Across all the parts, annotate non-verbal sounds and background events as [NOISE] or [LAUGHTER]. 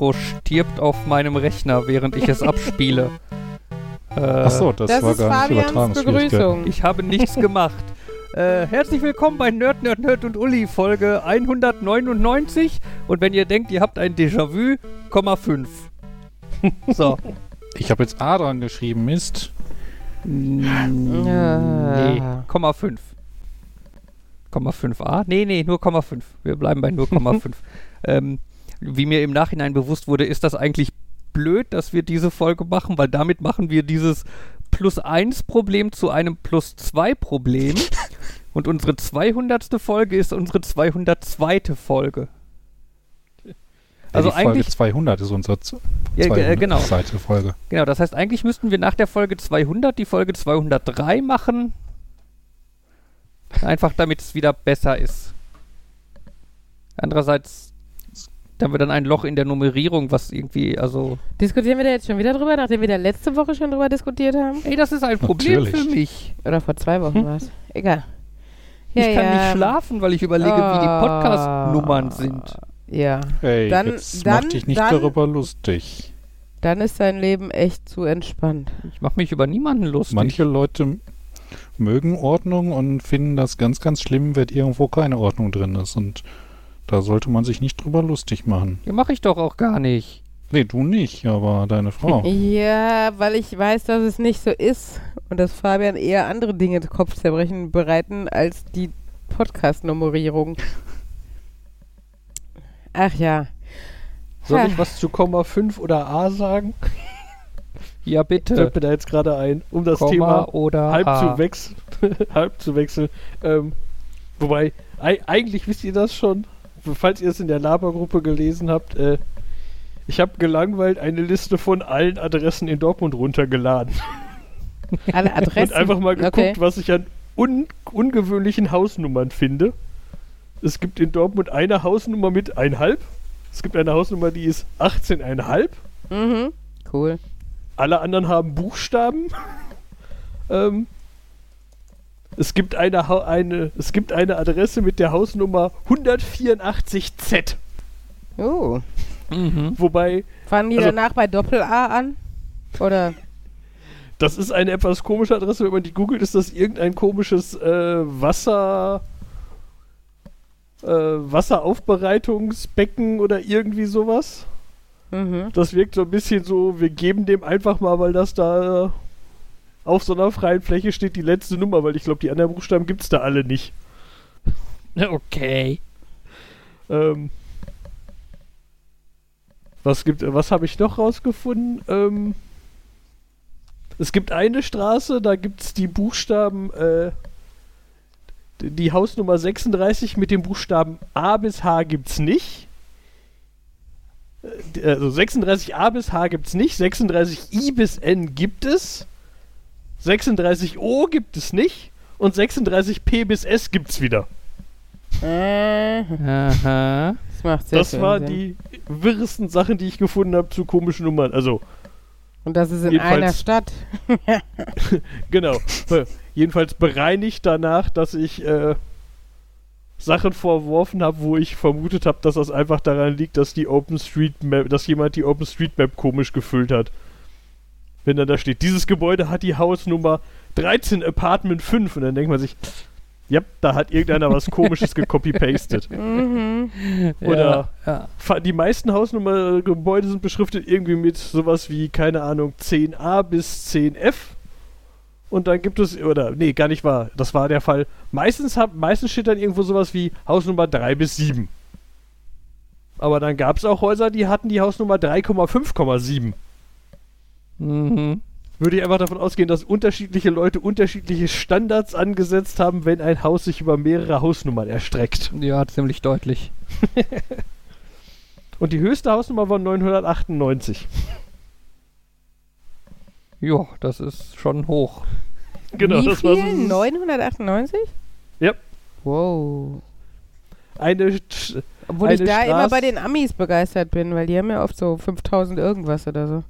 Intro stirbt auf meinem Rechner, während ich es abspiele. Äh, Achso, das, Das war ist gar nicht Fabians. Begrüßung. Ich habe nichts gemacht. Äh, herzlich willkommen bei Nerd, Nerd, Nerd und Uli, Folge 199. Und wenn ihr denkt, ihr habt ein Déjà-vu, Komma 5. So. [LAUGHS] Ich habe jetzt A dran geschrieben, Mist. Nee, Komma 5. Komma 5a? Nee, nee, nur Komma 5. Wir bleiben bei nur Komma [LAUGHS] 5. ähm, wie mir im Nachhinein bewusst wurde, ist das eigentlich blöd, dass wir diese Folge machen, weil damit machen wir dieses Plus 1 Problem zu einem Plus 2 Problem. [LAUGHS] Und unsere 200. Folge ist unsere 202. Folge. Also die Folge eigentlich, 200 ist unsere Z- Ja, ge- 200. genau. Seite Folge. genau, das heißt, eigentlich müssten wir nach der Folge 200 die Folge 203 machen. Einfach damit es wieder besser ist. Andererseits haben wir dann ein Loch in der Nummerierung, was irgendwie, also. Diskutieren wir da jetzt schon wieder drüber, nachdem wir da letzte Woche schon drüber diskutiert haben? Ey, das ist ein Problem Natürlich. für mich. Oder vor zwei Wochen war es. Egal. Ich kann nicht schlafen, weil ich überlege, wie die Ah. Podcast-Nummern sind. Ja, Hey, Dann- jetzt dann- mach dich nicht dann- darüber lustig. dann ist dein Leben echt zu entspannt. Ich mache mich über niemanden lustig. Manche Leute mögen Ordnung und finden das ganz, ganz schlimm, wenn irgendwo keine Ordnung drin ist. Und da sollte man sich nicht drüber lustig machen. Ja, mache ich doch auch gar nicht. Nee, du nicht, aber deine Frau. [LAUGHS] Ja, weil ich weiß, dass es nicht so ist und dass Fabian eher andere Dinge Kopfzerbrechen bereiten als die Podcast-Nummerierung. Ach ja. Soll ich was zu Komma 5 oder A sagen? [LAUGHS] Ja, Fällt bitte. mir da jetzt gerade ein, um das Komma Thema oder halb A. zu wechseln. [LAUGHS] halb zu wechseln. Ähm, wobei, ei- eigentlich wisst ihr das schon, falls ihr es in der Labergruppe gelesen habt, äh, ich habe gelangweilt eine Liste von allen Adressen in Dortmund runtergeladen [LAUGHS] Alle Adressen. und einfach mal geguckt, Okay. was ich an un ungewöhnlichen Hausnummern finde. Es gibt in Dortmund eine Hausnummer mit 1,5. Es gibt eine Hausnummer, die ist 18,5. Mhm. Cool. Alle anderen haben Buchstaben. [LAUGHS] ähm, es, gibt eine, eine, es gibt eine Adresse mit der Hausnummer 184Z. Oh. Mhm. Wobei, Fangen die Also- danach bei Doppel-A an? Oder? das ist eine etwas komische Adresse. Wenn man die googelt, ist das irgendein komisches äh, Wasser. Äh, Wasseraufbereitungsbecken oder irgendwie sowas. Mhm. Das wirkt so ein bisschen so, wir geben dem einfach mal, weil das da auf so einer freien Fläche steht, die letzte Nummer, weil ich glaube, die anderen Buchstaben gibt es da alle nicht. [LAUGHS] Okay. Ähm, was gibt, was habe ich noch rausgefunden? Ähm, es gibt eine Straße, da gibt es die Buchstaben, äh, die Hausnummer 36 mit den Buchstaben A bis H gibt's nicht. Äh, Also 36a bis H gibt's nicht, 36i bis N gibt es, 36o gibt es nicht und 36p bis S gibt's wieder. Äh, Aha. das macht sehr Das war Sinn. die wirresten Sachen, die ich gefunden habe zu komischen Nummern. Also, Und das ist in einer Stadt. [LAUGHS] genau. Jedenfalls bereinigt danach, dass ich äh, Sachen vorworfen habe, wo ich vermutet habe, dass das einfach daran liegt, dass die OpenStreetMap, dass jemand die OpenStreetMap komisch gefüllt hat. Wenn dann da steht, dieses Gebäude hat die Hausnummer 13 Apartment 5 und dann denkt man sich, ja, da hat irgendeiner was [LAUGHS] komisches gecopy-pastet. Mhm. Oder Ja, Fa- die meisten Hausnummer-Gebäude sind beschriftet irgendwie mit sowas wie, keine Ahnung, 10a bis 10f. Und dann gibt es, oder, nee, gar nicht wahr, das war der Fall. Meistens, hab, meistens steht dann irgendwo sowas wie Hausnummer 3 bis 7. Aber dann gab es auch Häuser, die hatten die Hausnummer 3,5,7. Ja. Mhm. Würde ich einfach davon ausgehen, dass unterschiedliche Leute unterschiedliche Standards angesetzt haben, wenn ein Haus sich über mehrere Hausnummern erstreckt. ja, ziemlich deutlich. [LAUGHS] Und die höchste Hausnummer war 998. Ja, das ist schon hoch. [LAUGHS] Genau, Wie das viel? war so 998? Ja. Wow. eine Sch- Obwohl ich Eine da immer Straße- bei den Amis begeistert bin, weil die haben ja oft so 5000 irgendwas oder so.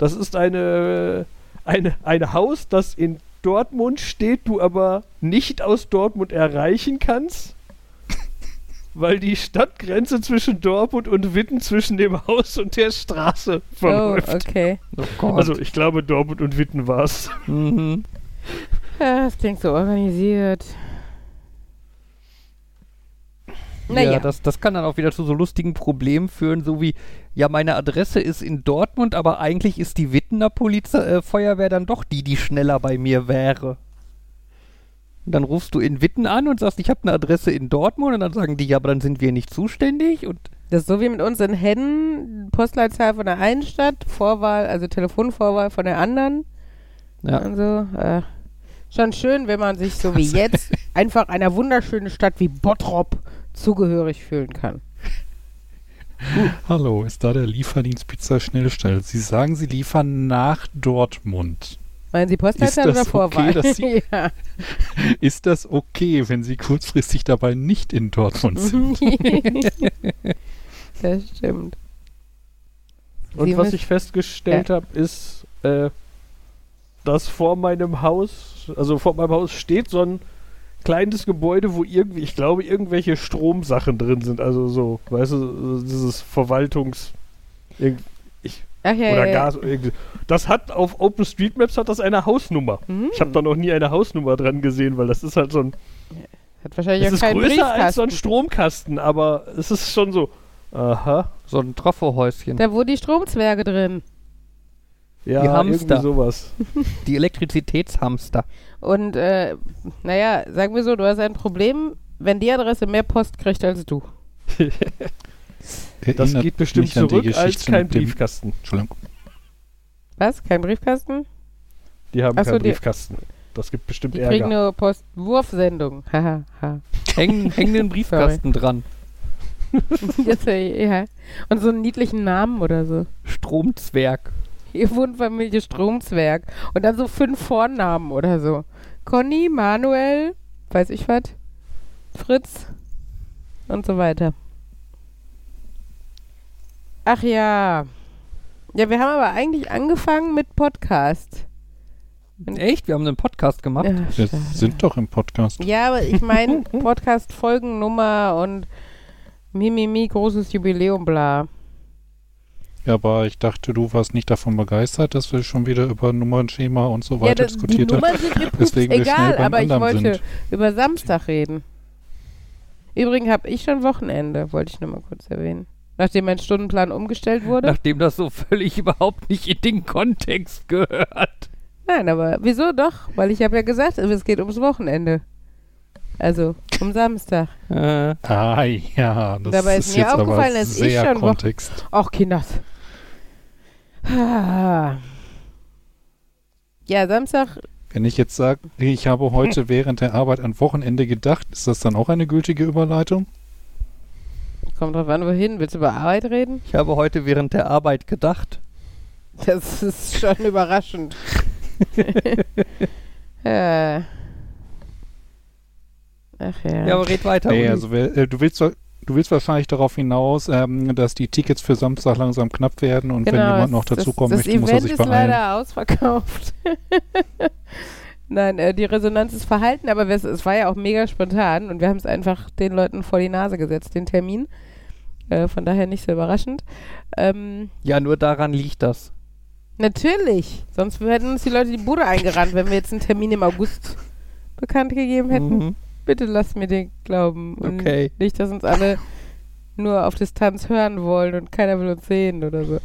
Das ist eine, eine, ein Haus, das in Dortmund steht, du aber nicht aus Dortmund erreichen kannst. [LAUGHS] weil die Stadtgrenze zwischen Dortmund und Witten zwischen dem Haus und der Straße Oh, verläuft. okay. Oh. Also ich glaube, Dortmund und Witten war's. mhm. Ja, das klingt so organisiert. Naja, Ja, das, das kann dann auch wieder zu so lustigen Problemen führen, so wie, ja, meine Adresse ist in Dortmund, aber eigentlich ist die Wittener Polizei, äh, Feuerwehr dann doch die, die schneller bei mir wäre. Und dann rufst du in Witten an und sagst, ich habe eine Adresse in Dortmund und dann sagen die, ja, aber dann sind wir nicht zuständig und das ist so wie mit uns in Hennen, Postleitzahl von der einen Stadt, Vorwahl, also Telefonvorwahl von der anderen. ja. Und so. Äh, schon schön, wenn man sich so wie [LAUGHS] jetzt einfach einer wunderschönen Stadt wie Bottrop zugehörig fühlen kann. Hallo, ist da der Lieferdienst Pizza Schnellstelle? Sie sagen, Sie liefern nach Dortmund. Meinen Sie Postleitzahl Ist das oder okay, Vorwahl? dass Sie- [LAUGHS] ja. [LAUGHS] Ist das okay, wenn Sie kurzfristig dabei nicht in Dortmund [LAUGHS] sind? das stimmt. Und Sie was müssen- ich festgestellt habe, ist, äh, dass vor meinem Haus, also vor meinem Haus steht so ein kleines Gebäude, wo irgendwie, ich glaube, irgendwelche Stromsachen drin sind. Also so, weißt du, dieses Verwaltungs... irgend- Ich, Ach ja, oder ja, Gas. irgendwie. Das hat auf OpenStreetMaps hat das eine Hausnummer. ja. Mhm. Ich habe da noch nie eine Hausnummer dran gesehen, weil das ist halt so ein. Hat wahrscheinlich Es auch ist größer als so ein Briefkasten. Stromkasten, aber es ist schon so. Aha. so ein Trafohäuschen. Da wo die Stromzwerge drin. Ja, Die Hamster. irgendwie sowas. [LAUGHS] Die Elektrizitätshamster. Und äh, naja, sagen wir so, du hast ein Problem, wenn die Adresse mehr Post kriegt als du. [LAUGHS] Das geht bestimmt die zurück als kein Briefkasten. Entschuldigung. Was? Kein Briefkasten? Die haben Ach so, keinen die- Briefkasten. Das gibt bestimmt Die kriegen Ärger. nur Postwurfsendung. [LAUGHS] Haha. ha. Hängen, hängen den Briefkasten dran. [LAUGHS] Jetzt, äh, ja. Und so einen niedlichen Namen oder so. Stromzwerg. Ihr Wohnfamilie Stromzwerg. Und dann so fünf Vornamen oder so. Conny, Manuel, weiß ich was, Fritz und so weiter. Ach ja. Ja, wir haben aber eigentlich angefangen mit Podcast. Echt? Wir haben einen Podcast gemacht. Ja, Wir sind doch im Podcast. Ja, aber ich meine [LAUGHS] Podcast-Folgennummer und Mimimi, großes Jubiläum, bla. Ja, aber ich dachte, du warst nicht davon begeistert, dass wir schon wieder über Nummernschema und so ja, weiter das, die diskutiert haben. [LAUGHS] Deswegen egal, beim aber ich wollte sind. über Samstag reden. Übrigens habe ich schon Wochenende, wollte ich nur mal kurz erwähnen. Nachdem mein Stundenplan umgestellt wurde. Nachdem das so völlig überhaupt nicht in den Kontext gehört. Nein, aber wieso doch? Weil ich habe ja gesagt, es geht ums Wochenende. Also um Samstag. Äh, Ah ja, das Dabei ist ist, mir jetzt aber aufgefallen, dass ich sehr schon Wochen- Kontext. Ach, Kinders. Ja, Samstag, Wenn ich jetzt sage, ich habe heute während der Arbeit an Wochenende gedacht, ist das dann auch eine gültige Überleitung? kommt drauf an, wohin. Willst du über Arbeit reden? ich habe heute während der Arbeit gedacht. Das ist schon überraschend. ja. [LAUGHS] Ach ja. Ja, aber red weiter. Nee, Uli. also wer- äh, du willst wa- du willst wahrscheinlich darauf hinaus, ähm, dass die Tickets für Samstag langsam knapp werden und wenn jemand noch das- dazukommen das möchte, muss er Event sich ist beeilen. leider ausverkauft. [LAUGHS] Nein, äh, die Resonanz ist verhalten, aber es, es war ja auch mega spontan und wir haben es einfach den Leuten vor die Nase gesetzt, den Termin. Äh, von daher nicht so überraschend. Ähm, ja, nur daran liegt das. natürlich, sonst hätten uns die Leute die Bude eingerannt, wenn wir jetzt einen Termin im August bekannt gegeben hätten. Mhm. Bitte lasst mir den glauben. Und Okay. Nicht, dass uns alle nur auf Distanz hören wollen und keiner will uns sehen oder so.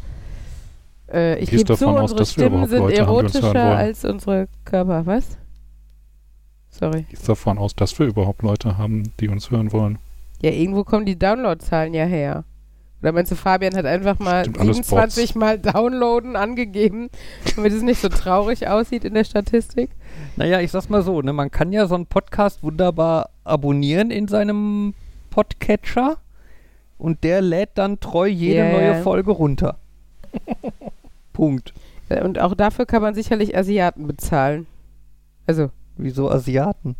Äh, ich gebe zu, davon aus, unsere dass wir Stimmen überhaupt sind Leute haben, erotischer wollen? als unsere Körper. Was? Sorry. Gehst davon aus, dass wir überhaupt Leute haben, die uns hören wollen. Ja, irgendwo kommen die Downloadzahlen ja her. Oder meinst du, Fabian hat einfach mal Stimmt, alles 27 Mal Downloaden angegeben, [LAUGHS] damit es nicht so traurig aussieht in der Statistik? Naja, ich sag's mal so, ne, man kann ja so einen Podcast wunderbar abonnieren in seinem Podcatcher und der lädt dann treu jede Ja, neue. Folge runter. [LAUGHS] Punkt. Äh, Und auch dafür kann man sicherlich Asiaten bezahlen. Also, Wieso Asiaten?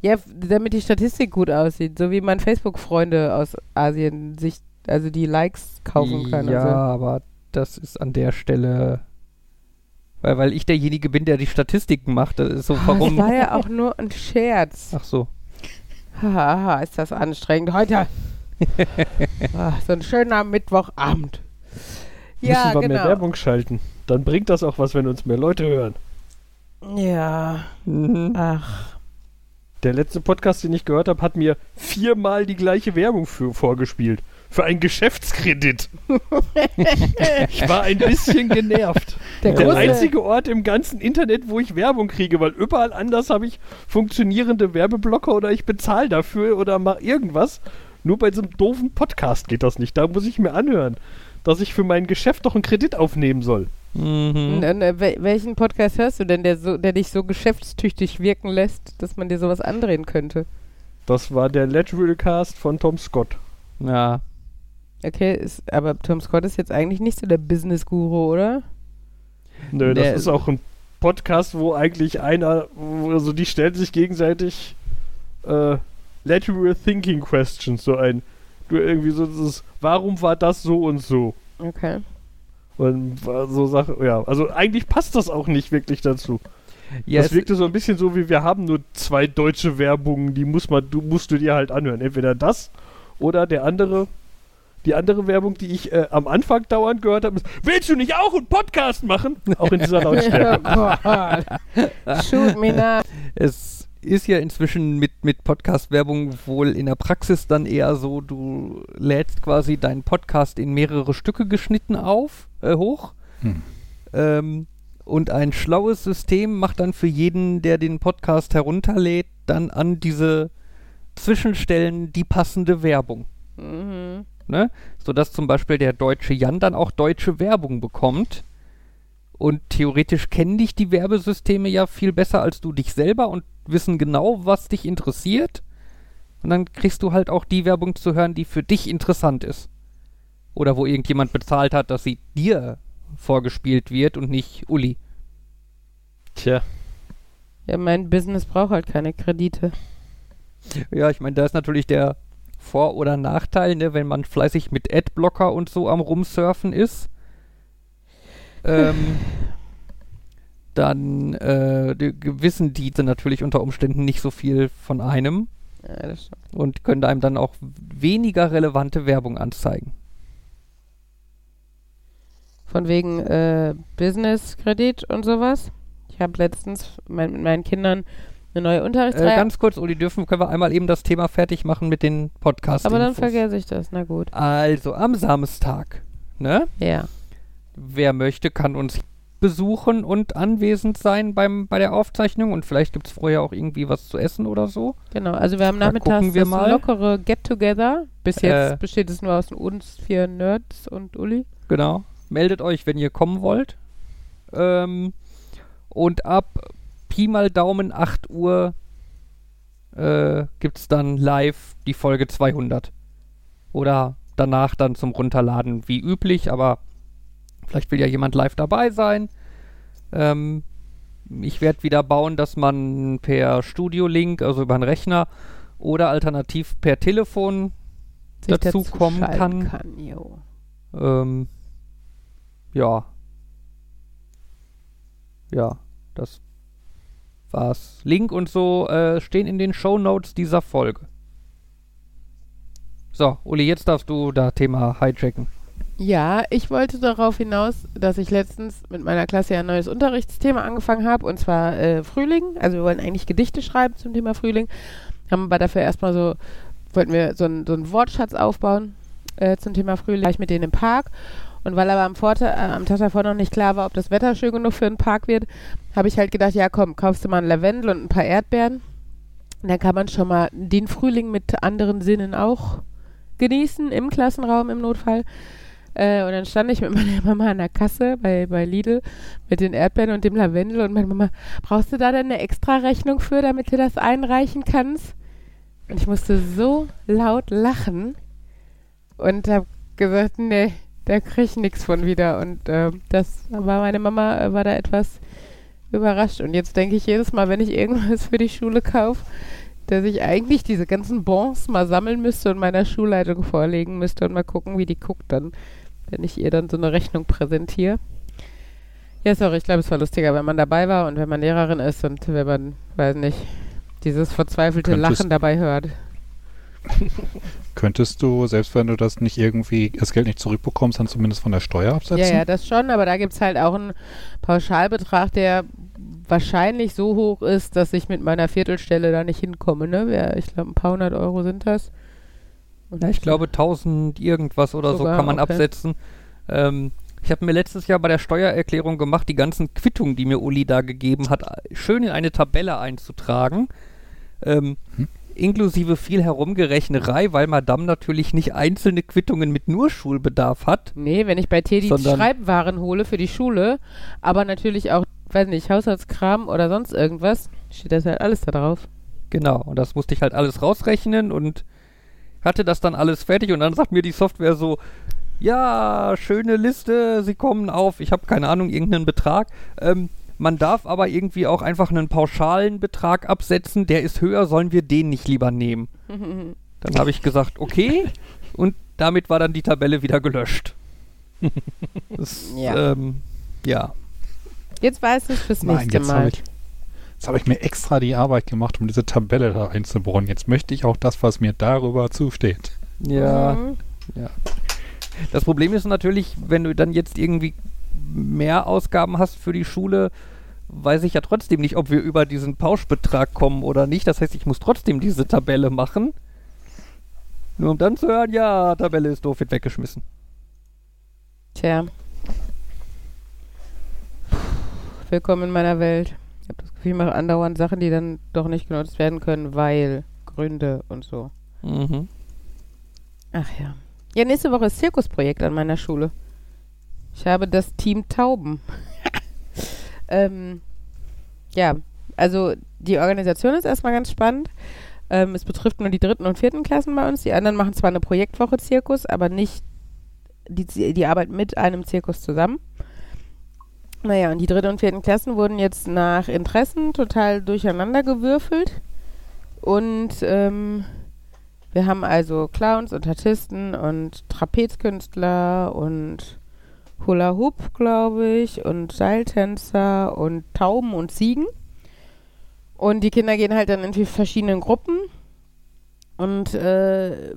Ja, damit die Statistik gut aussieht, so wie man Facebook-Freunde aus Asien sich, also die Likes kaufen kann. Ja, so. aber das ist an der Stelle, weil, weil ich derjenige bin, der die Statistiken macht. Das ist so, Ah, Das warum? war ja auch nur ein Scherz. Ach so. Haha, ist das anstrengend. Heute [LAUGHS] Ah, so ein schöner Mittwochabend. Ja, Müssen wir genau. mehr Werbung schalten. Dann bringt das auch was, wenn uns mehr Leute hören. Ja, Mhm. ach. Der letzte Podcast, den ich gehört habe, hat mir viermal die gleiche Werbung für, vorgespielt. Für einen Geschäftskredit. [LAUGHS] ich war ein bisschen genervt. Der Der einzige Ort im ganzen Internet, wo ich Werbung kriege, weil überall anders habe ich funktionierende Werbeblocker oder ich bezahle dafür oder mache irgendwas. Nur bei diesem doofen Podcast geht das nicht. Da muss ich mir anhören, dass ich für mein Geschäft doch einen Kredit aufnehmen soll. Mhm. N- wel- welchen Podcast hörst du denn, der, so, der dich so geschäftstüchtig wirken lässt, dass man dir sowas andrehen könnte? Das war der Lateral Cast von Tom Scott. Ja. Okay, ist, aber Tom Scott ist jetzt eigentlich nicht so der Business-Guru, oder? Nö, Der- das ist auch ein Podcast, wo eigentlich einer, also die stellen sich gegenseitig äh, lateral thinking questions, so ein, du irgendwie so dieses, warum war das so und so? Okay. Und so Sachen, ja, also eigentlich passt das auch nicht wirklich dazu. ja das wirkte so ein bisschen so, wie wir haben nur zwei deutsche Werbungen, die muss man, du musst du dir halt anhören. Entweder das oder der andere, die andere Werbung, die ich äh, am Anfang dauernd gehört habe, ist, willst du nicht auch einen Podcast machen? Auch in dieser [LAUGHS] Lautstärke. Shoot me now. es ist ja inzwischen mit, mit Podcast-Werbung wohl in der Praxis dann eher so, du lädst quasi deinen Podcast in mehrere Stücke geschnitten auf, äh, hoch. Hm. Ähm, und ein schlaues System macht dann für jeden, der den Podcast herunterlädt, dann an diese Zwischenstellen die passende Werbung. Mhm. Ne? Sodass zum Beispiel der deutsche Jan dann auch deutsche Werbung bekommt. Und theoretisch kennen dich die Werbesysteme ja viel besser als du dich selber und wissen genau, was dich interessiert. Und dann kriegst du halt auch die Werbung zu hören, die für dich interessant ist. Oder wo irgendjemand bezahlt hat, dass sie dir vorgespielt wird und nicht Uli. Tja, Ja, mein Business braucht halt keine Kredite. Ja, ich meine, da ist natürlich der Vor- oder Nachteil, ne, wenn man fleißig mit Adblocker und so am Rumsurfen ist. Ähm, [LAUGHS] dann äh, die, wissen die natürlich unter Umständen nicht so viel von einem Ja, und können einem dann auch weniger relevante Werbung anzeigen. Von wegen äh, Business-Kredit und sowas. Ich habe letztens mein, mit meinen Kindern eine neue Äh, Unterrichtsreihe. ganz kurz, Uli, dürfen können wir einmal eben das Thema fertig machen mit den Podcasts. aber dann vergesse ich das. Na gut. Also am Samstag, ne? Ja. Wer möchte, kann uns besuchen und anwesend sein beim, bei der Aufzeichnung und vielleicht gibt es vorher auch irgendwie was zu essen oder so. Genau, also wir haben Da nachmittags wir das mal. lockere Get-Together. Bis jetzt Äh. besteht es nur aus uns vier Nerds und Uli. Genau. Meldet euch, wenn ihr kommen wollt. Ähm, und ab Pi mal Daumen 8 Uhr äh, gibt es dann live die Folge 200. Oder danach dann zum Runterladen wie üblich, aber vielleicht will ja jemand live dabei sein. Ähm, ich werde wieder bauen, dass man per Studio-Link, also über einen Rechner oder alternativ per Telefon Sich dazu kommen kann. jo. Ähm, ja. Ja, das war's. Link und so äh, stehen in den Show Notes dieser Folge. So, Uli, jetzt darfst du da Thema hijacken. Ja, ich wollte darauf hinaus, dass ich letztens mit meiner Klasse ein neues Unterrichtsthema angefangen habe, und zwar äh, Frühling. Also wir wollen eigentlich Gedichte schreiben zum Thema Frühling. Haben aber dafür erstmal so, wollten wir so, ein, so einen Wortschatz aufbauen äh, zum Thema Frühling. War ich mit denen im Park. Und weil aber am, Vorta äh, am Tag davor noch nicht klar war, ob das Wetter schön genug für einen Park wird, habe ich halt gedacht, ja komm, kaufst du mal einen Lavendel und ein paar Erdbeeren. Und dann kann man schon mal den Frühling mit anderen Sinnen auch genießen, im Klassenraum im Notfall. Äh, und dann stand ich mit [LAUGHS] meiner Mama an der Kasse bei, bei Lidl mit den Erdbeeren und dem Lavendel und meine Mama, brauchst du da denn eine extra Rechnung für, damit du das einreichen kannst? Und ich musste so laut lachen und habe gesagt, nee, da krieg ich nichts von wieder. Und äh, das war meine Mama, äh, war da etwas überrascht. Und jetzt denke ich jedes Mal, wenn ich irgendwas für die Schule kaufe, dass ich eigentlich diese ganzen Bons mal sammeln müsste und meiner Schulleitung vorlegen müsste und mal gucken, wie die guckt dann, wenn ich ihr dann so eine Rechnung präsentiere. Ja, sorry, ich glaube, es war lustiger, wenn man dabei war und wenn man Lehrerin ist und wenn man, weiß nicht, dieses verzweifelte Lachen dabei hört. [LAUGHS] Könntest du, selbst wenn du das nicht irgendwie, das Geld nicht zurückbekommst, dann zumindest von der Steuer absetzen? Ja, ja, das schon, aber da gibt es halt auch einen Pauschalbetrag, der wahrscheinlich so hoch ist, dass ich mit meiner Viertelstelle da nicht hinkomme. Ne? Ich glaube, ein paar hundert Euro sind das. Und Ja, ich glaube 1000 irgendwas oder Sogar, so kann man okay. absetzen. Ähm, ich habe mir letztes Jahr bei der Steuererklärung gemacht, die ganzen Quittungen, die mir Uli da gegeben hat, schön in eine Tabelle einzutragen. Ähm, Hm. Inklusive viel Herumgerechnerei, weil Madame natürlich nicht einzelne Quittungen mit nur Schulbedarf hat. Nee, wenn ich bei Teddy Schreibwaren hole für die Schule, aber natürlich auch, weiß nicht, Haushaltskram oder sonst irgendwas, steht das halt alles da drauf. Genau, und das musste ich halt alles rausrechnen und hatte das dann alles fertig und dann sagt mir die Software so, ja, schöne Liste, Sie kommen auf, ich habe keine Ahnung, irgendeinen Betrag. Ähm, man darf aber irgendwie auch einfach einen pauschalen Betrag absetzen, der ist höher, sollen wir den nicht lieber nehmen? [LAUGHS] Dann habe ich gesagt, okay, und damit war dann die Tabelle wieder gelöscht. [LAUGHS] Das, Ja. Ähm, ja. Jetzt weiß ich fürs Nein, nächste jetzt Mal. habe ich, jetzt hab ich mir extra die Arbeit gemacht, um diese Tabelle da einzubauen. Jetzt möchte ich auch das, was mir darüber zusteht. Ja. Mhm. Das Problem ist natürlich, wenn du dann jetzt irgendwie mehr Ausgaben hast für die Schule, weiß ich ja trotzdem nicht, ob wir über diesen Pauschbetrag kommen oder nicht. Das heißt, ich muss trotzdem diese Tabelle machen. Nur um dann zu hören, ja, Tabelle ist doof, wird weggeschmissen. Tja. Willkommen in meiner Welt. Ich habe das Gefühl, ich mache andauernd Sachen, die dann doch nicht genutzt werden können, weil Gründe und so. Mhm. Ach ja. Ja, nächste Woche ist Zirkusprojekt an meiner Schule. Ich habe das Team Tauben. ähm, ja, also die Organisation ist erstmal ganz spannend. Ähm, es betrifft nur die dritten und vierten Klassen bei uns. Die anderen machen zwar eine Projektwoche Zirkus, aber nicht, die, die arbeiten mit einem Zirkus zusammen. Naja, und die dritten und vierten Klassen wurden jetzt nach Interessen total durcheinander gewürfelt. Und ähm, wir haben also Clowns und Artisten und Trapezkünstler und Hula Hoop, glaube ich, und Seiltänzer und Tauben und Ziegen. Und die Kinder gehen halt dann in verschiedenen Gruppen und äh,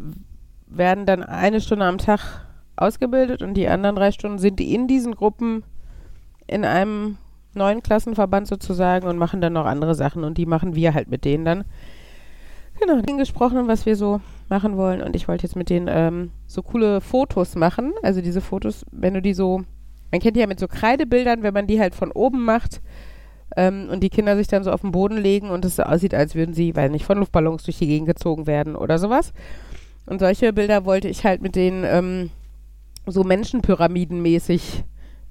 werden dann eine Stunde am Tag ausgebildet und die anderen drei Stunden sind die in diesen Gruppen in einem neuen Klassenverband sozusagen und machen dann noch andere Sachen und die machen wir halt mit denen dann. Genau, denen gesprochen, was wir so machen wollen und ich wollte jetzt mit denen ähm, so coole Fotos machen. Also diese Fotos, wenn du die so, man kennt die ja mit so Kreidebildern, wenn man die halt von oben macht ähm, und die Kinder sich dann so auf den Boden legen und es so aussieht, als würden sie, weiß nicht, von Luftballons durch die Gegend gezogen werden oder sowas. Und solche Bilder wollte ich halt mit denen ähm, so Menschenpyramidenmäßig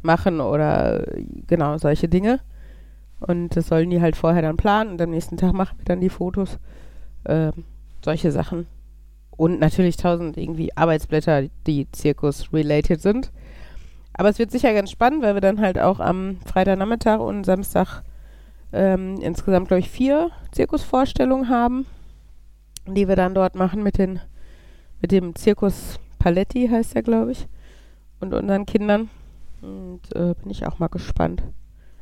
machen oder genau solche Dinge. Und das sollen die halt vorher dann planen und am nächsten Tag machen wir dann die Fotos. Ähm, solche Sachen. Und natürlich tausend irgendwie Arbeitsblätter, die Zirkus-related sind. Aber es wird sicher ganz spannend, weil wir dann halt auch am Freitagnachmittag und Samstag ähm, insgesamt, glaube ich, vier Zirkusvorstellungen haben, die wir dann dort machen mit, den, mit dem Zirkus Paletti, heißt der, glaube ich, und unseren Kindern. Und äh, bin ich auch mal gespannt.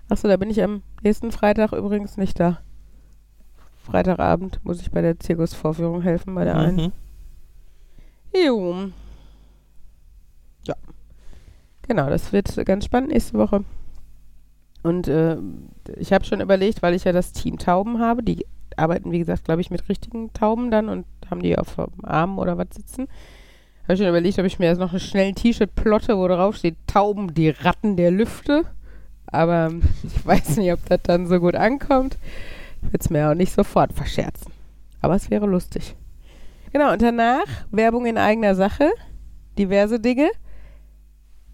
Achso, da bin ich am nächsten Freitag übrigens nicht da. Freitagabend muss ich bei der Zirkusvorführung helfen, bei der einen. Mhm. Jo. Ja. Genau, das wird ganz spannend nächste Woche. Und äh, ich habe schon überlegt, weil ich ja das Team Tauben habe, die arbeiten, wie gesagt, glaube ich, mit richtigen Tauben dann und haben die auf dem Arm oder was sitzen. Habe ich schon überlegt, ob ich mir jetzt noch einen schnellen T-Shirt plotte, wo drauf steht Tauben, die Ratten der Lüfte. Aber ich [LAUGHS] weiß nicht, ob das dann so gut ankommt. Ich würde es mir auch nicht sofort verscherzen. Aber es wäre lustig. Genau, und danach Werbung in eigener Sache. Diverse Dinge.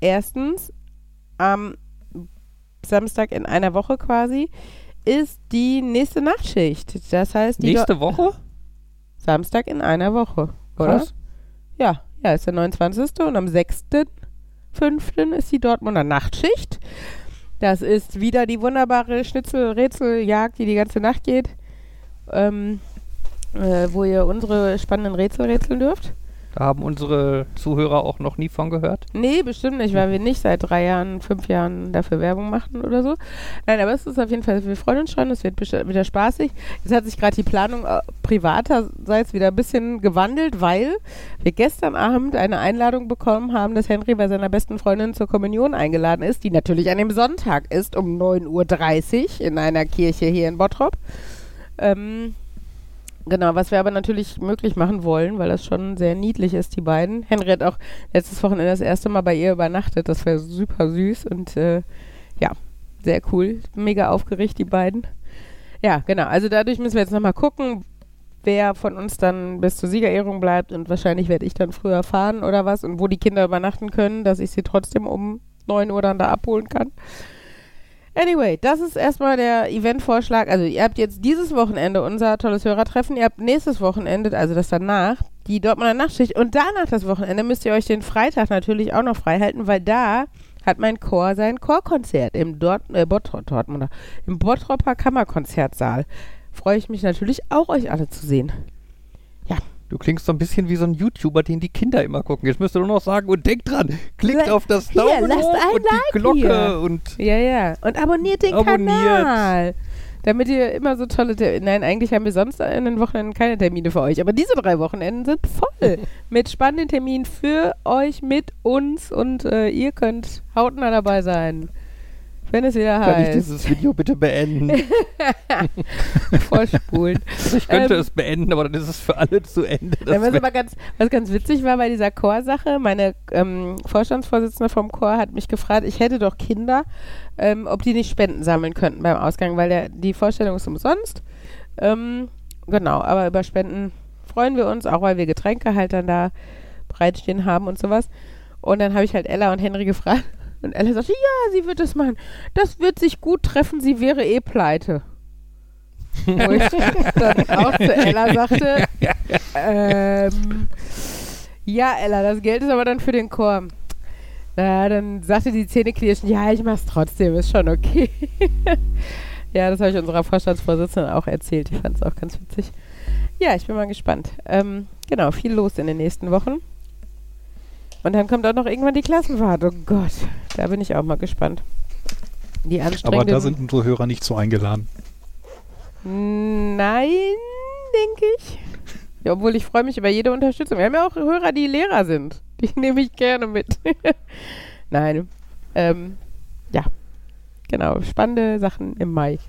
Erstens, am Samstag in einer Woche quasi ist die nächste Nachtschicht. Das heißt, die Nächste Woche? Samstag in einer Woche, oder? Krass. Ja, ja, ist der 29. und am 6.5. ist die Dortmunder Nachtschicht. Das ist wieder die wunderbare Schnitzel-Rätseljagd, die die ganze Nacht geht, ähm, äh, wo ihr unsere spannenden Rätsel rätseln dürft. Da haben unsere Zuhörer auch noch nie von gehört. Nee, bestimmt nicht, weil wir nicht seit drei Jahren, fünf Jahren dafür Werbung machen oder so. Nein, aber es ist auf jeden Fall, wir freuen uns schon, es wird wieder spaßig. Jetzt hat sich gerade die Planung äh, privaterseits wieder ein bisschen gewandelt, weil wir gestern Abend eine Einladung bekommen haben, dass Henry bei seiner besten Freundin zur Kommunion eingeladen ist, die natürlich an dem Sonntag ist, um 9.30 Uhr in einer Kirche hier in Bottrop. Ähm, Genau, was wir aber natürlich möglich machen wollen, weil das schon sehr niedlich ist, die beiden. Henry hat auch letztes Wochenende das erste Mal bei ihr übernachtet. Das war super süß und äh, ja, sehr cool. Mega aufgeregt, die beiden. Ja, genau. Also dadurch müssen wir jetzt nochmal gucken, wer von uns dann bis zur Siegerehrung bleibt und wahrscheinlich werde ich dann früher fahren oder was und wo die Kinder übernachten können, dass ich sie trotzdem um 9 Uhr dann da abholen kann. Anyway, das ist erstmal der Eventvorschlag. Also ihr habt jetzt dieses Wochenende unser tolles Hörertreffen. Ihr habt nächstes Wochenende, also das danach, die Dortmunder Nachtschicht. Und danach das Wochenende müsst ihr euch den Freitag natürlich auch noch frei halten, weil da hat mein Chor sein Chorkonzert im, Dort, äh, Bottrop, Dortmunder, im Bottropper Kammerkonzertsaal. Freue ich mich natürlich auch, euch alle zu sehen. Du klingst so ein bisschen wie so ein YouTuber, den die Kinder immer gucken. Jetzt müsst ihr nur noch sagen und denkt dran, klickt Le- auf das Hier, Daumen lasst hoch ein und die Like Glocke hier. und Ja, ja. Und abonniert den Abonniert. Kanal. Damit ihr immer so tolle. Ter Nein, eigentlich haben wir sonst in den Wochenenden keine Termine für euch. Aber diese drei Wochenenden sind voll [LAUGHS] mit spannenden Terminen für euch, mit uns. Und äh, ihr könnt hautnah dabei sein. Wenn es wieder kann ich heißt. dieses Video bitte beenden? [LAUGHS] Vorspulen. Ich könnte Ähm, es beenden, aber dann ist es für alle zu Ende. Ja, was aber ganz, was ganz witzig war bei dieser Chorsache, meine ähm, Vorstandsvorsitzende vom Chor hat mich gefragt, ich hätte doch Kinder, ähm, ob die nicht Spenden sammeln könnten beim Ausgang, weil der, die Vorstellung ist umsonst. Ähm, genau, aber über Spenden freuen wir uns, auch weil wir Getränke halt dann da bereitstehen haben und sowas. Und dann habe ich halt Ella und Henry gefragt und Ella sagte, ja, sie wird das machen. Das wird sich gut treffen, sie wäre eh pleite. Wo ich [LAUGHS] dann auch zu Ella sagte, ähm, ja, Ella, das Geld ist aber dann für den Chor. Na, dann sagte die Zähneknirschen, ja, ich mach's trotzdem, ist schon okay. [LAUGHS] ja, das habe ich unserer Vorstandsvorsitzenden auch erzählt. Ich fand es auch ganz witzig. Ja, ich bin mal gespannt. Ähm, genau, viel los in den nächsten Wochen. Und dann kommt auch noch irgendwann die Klassenfahrt. Oh Gott, da bin ich auch mal gespannt. Die Aber da sind unsere Hörer nicht so eingeladen. Nein, denke ich. Ja, obwohl ich freue mich über jede Unterstützung. Wir haben ja auch Hörer, die Lehrer sind. Die [LAUGHS] nehme ich gerne mit. [LAUGHS] Nein. Ähm, ja. Genau. Spannende Sachen im Mai.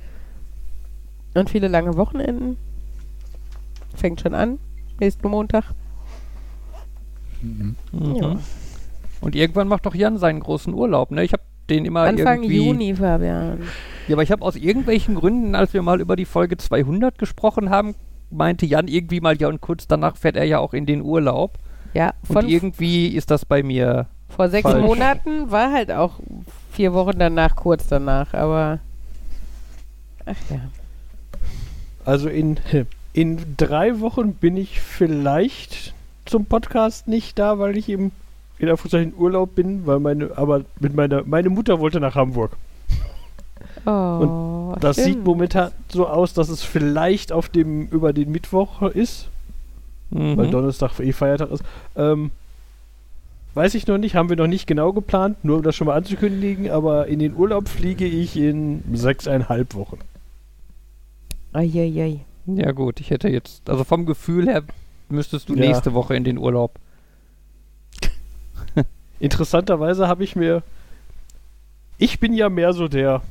Und viele lange Wochenenden. Fängt schon an. Nächsten Montag. Mhm. Mhm. Ja. Und irgendwann macht doch Jan seinen großen Urlaub, ne? Ich habe den immer Anfang irgendwie... Juni, Fabian. Ja, aber ich habe aus irgendwelchen Gründen, als wir mal über die Folge 200 gesprochen haben, meinte Jan irgendwie mal, ja und kurz danach fährt er ja auch in den Urlaub. Ja, Und von irgendwie ist das bei mir... vor sechs falsch. Monaten war halt auch vier Wochen danach, kurz danach. Aber. Ach ja. Also in, in drei Wochen bin ich vielleicht zum Podcast nicht da, weil ich eben in Anführungszeichen Urlaub bin, weil meine, aber mit meiner, meine Mutter wollte nach Hamburg. Oh, Das sieht stimmt. momentan so aus, dass es vielleicht auf dem, über den Mittwoch ist, weil Mhm. Donnerstag eh Feiertag ist. Ähm, weiß ich noch nicht, haben wir noch nicht genau geplant, nur um das schon mal anzukündigen, aber in den Urlaub fliege ich in sechseinhalb Wochen. Eieiei. Ja gut, ich hätte jetzt... Also vom Gefühl her müsstest du Ja. nächste Woche in den Urlaub. [LAUGHS] Interessanterweise habe ich mir. Ich bin ja mehr so der.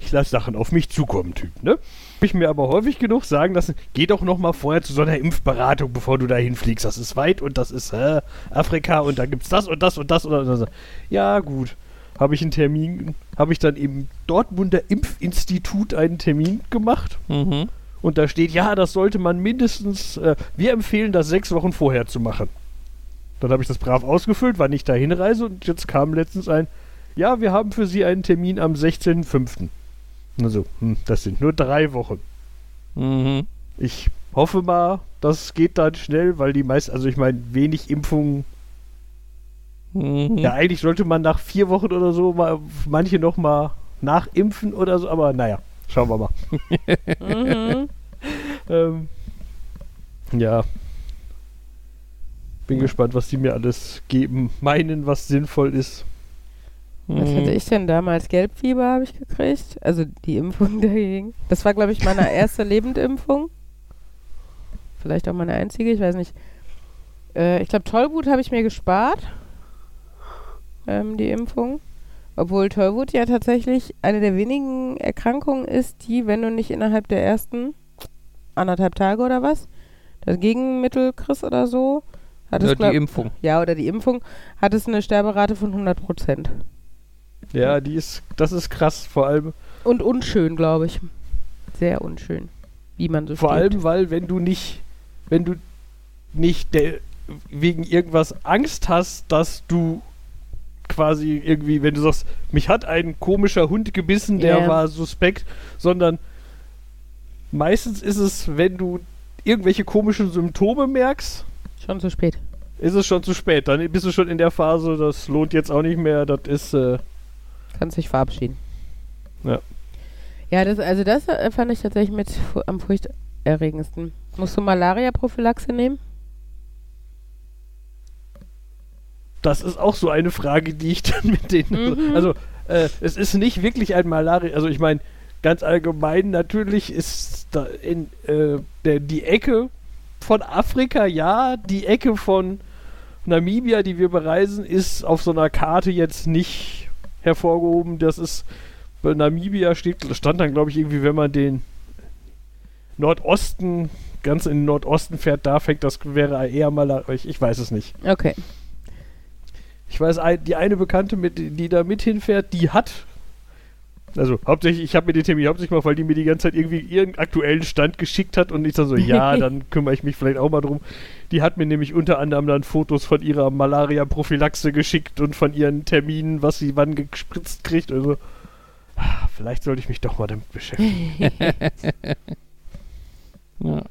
Ich lasse Sachen auf mich zukommen, Typ, ne? Hab ich mir aber häufig genug sagen lassen, geh doch noch mal vorher zu so einer Impfberatung, bevor du dahin fliegst. Das ist weit und das ist äh, Afrika und da gibt's das und das und das und das. Ja, gut. Habe ich einen Termin, habe ich dann im Dortmunder Impfinstitut einen Termin gemacht Mhm. Und da steht, ja, das sollte man mindestens, äh, wir empfehlen das sechs Wochen vorher zu machen. Dann habe ich das brav ausgefüllt, wann ich da hinreise und jetzt kam letztens ein, ja, wir haben für Sie einen Termin am 16.05. Also, hm, das sind nur drei Wochen. Mhm. Ich hoffe mal, das geht dann schnell, weil die meisten, also ich meine, wenig Impfungen. Mhm. Ja, eigentlich sollte man nach vier Wochen oder so mal manche noch mal nachimpfen oder so, aber naja, schauen wir mal. Mhm. [LAUGHS] Ähm, ja. Bin gespannt, was die mir alles geben, meinen, was sinnvoll ist. Was hatte ich denn damals? Gelbfieber habe ich gekriegt. Also die Impfung dagegen. Das war, glaube ich, meine [LAUGHS] erste Lebendimpfung. Vielleicht auch meine einzige, ich weiß nicht. Äh, ich glaube, Tollwut habe ich mir gespart. Ähm, die Impfung. Obwohl Tollwut ja tatsächlich eine der wenigen Erkrankungen ist, die, wenn du nicht innerhalb der ersten anderthalb Tage oder was, das Gegenmittel kriegst oder so, hat es, Ja, glaub- die Impfung. ja, oder die Impfung, hat es eine Sterberate von 100 Prozent. Ja, die ist, das ist krass, vor allem, Und unschön, glaube ich. Sehr unschön. Wie man so vor stirbt. allem, weil wenn du nicht, wenn du nicht der, wegen irgendwas Angst hast, dass du quasi irgendwie, wenn du sagst, mich hat ein komischer Hund gebissen, der Ja. war suspekt, sondern meistens ist es, wenn du irgendwelche komischen Symptome merkst, Schon zu spät. ist es schon zu spät. Dann bist du schon in der Phase, das lohnt jetzt auch nicht mehr, das ist, äh, Kannst dich verabschieden. Ja. Ja, das, also das äh, fand ich tatsächlich mit am furchterregendsten. Musst du Malaria-Prophylaxe nehmen? Das ist auch so eine Frage, die ich dann mit denen. Mhm. Also, äh, es ist nicht wirklich ein Malaria. Also, ich meine, ganz allgemein natürlich ist da in äh, der, die Ecke von Afrika, ja, die Ecke von Namibia, die wir bereisen, ist auf so einer Karte jetzt nicht hervorgehoben. Das ist, bei Namibia steht, stand dann, glaube ich, irgendwie, wenn man den Nordosten, ganz in den Nordosten fährt, da fängt das, wäre eher Malaria. Ich, ich weiß es nicht. Okay. Ich weiß, die eine Bekannte, mit, die da mit hinfährt, die hat. Also hauptsächlich, ich habe mir den Termin hauptsächlich mal, weil die mir die ganze Zeit irgendwie ihren aktuellen Stand geschickt hat und ich dann so, [LAUGHS] ja, dann kümmere ich mich vielleicht auch mal drum. Die hat mir nämlich unter anderem dann Fotos von ihrer Malaria-Prophylaxe geschickt und von ihren Terminen, was sie wann gespritzt kriegt. Also, vielleicht sollte ich mich doch mal damit beschäftigen. [LAUGHS] Ja.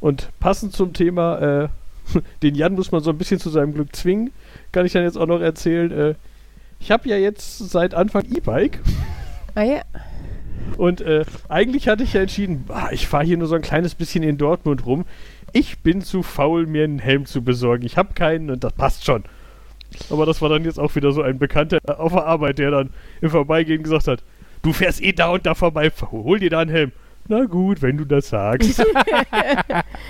Und passend zum Thema, äh, [LAUGHS] den Jan muss man so ein bisschen zu seinem Glück zwingen, kann ich dann jetzt auch noch erzählen. Äh, ich habe ja jetzt seit Anfang E-Bike Ah ja. und äh, eigentlich hatte ich ja entschieden, ah, ich fahre hier nur so ein kleines bisschen in Dortmund rum. Ich bin zu faul, mir einen Helm zu besorgen. Ich habe keinen und das passt schon. Aber das war dann jetzt auch wieder so ein Bekannter äh, auf der Arbeit, der dann im Vorbeigehen gesagt hat, du fährst eh da und da vorbei, hol dir da einen Helm. Na gut, wenn du das sagst. [LAUGHS]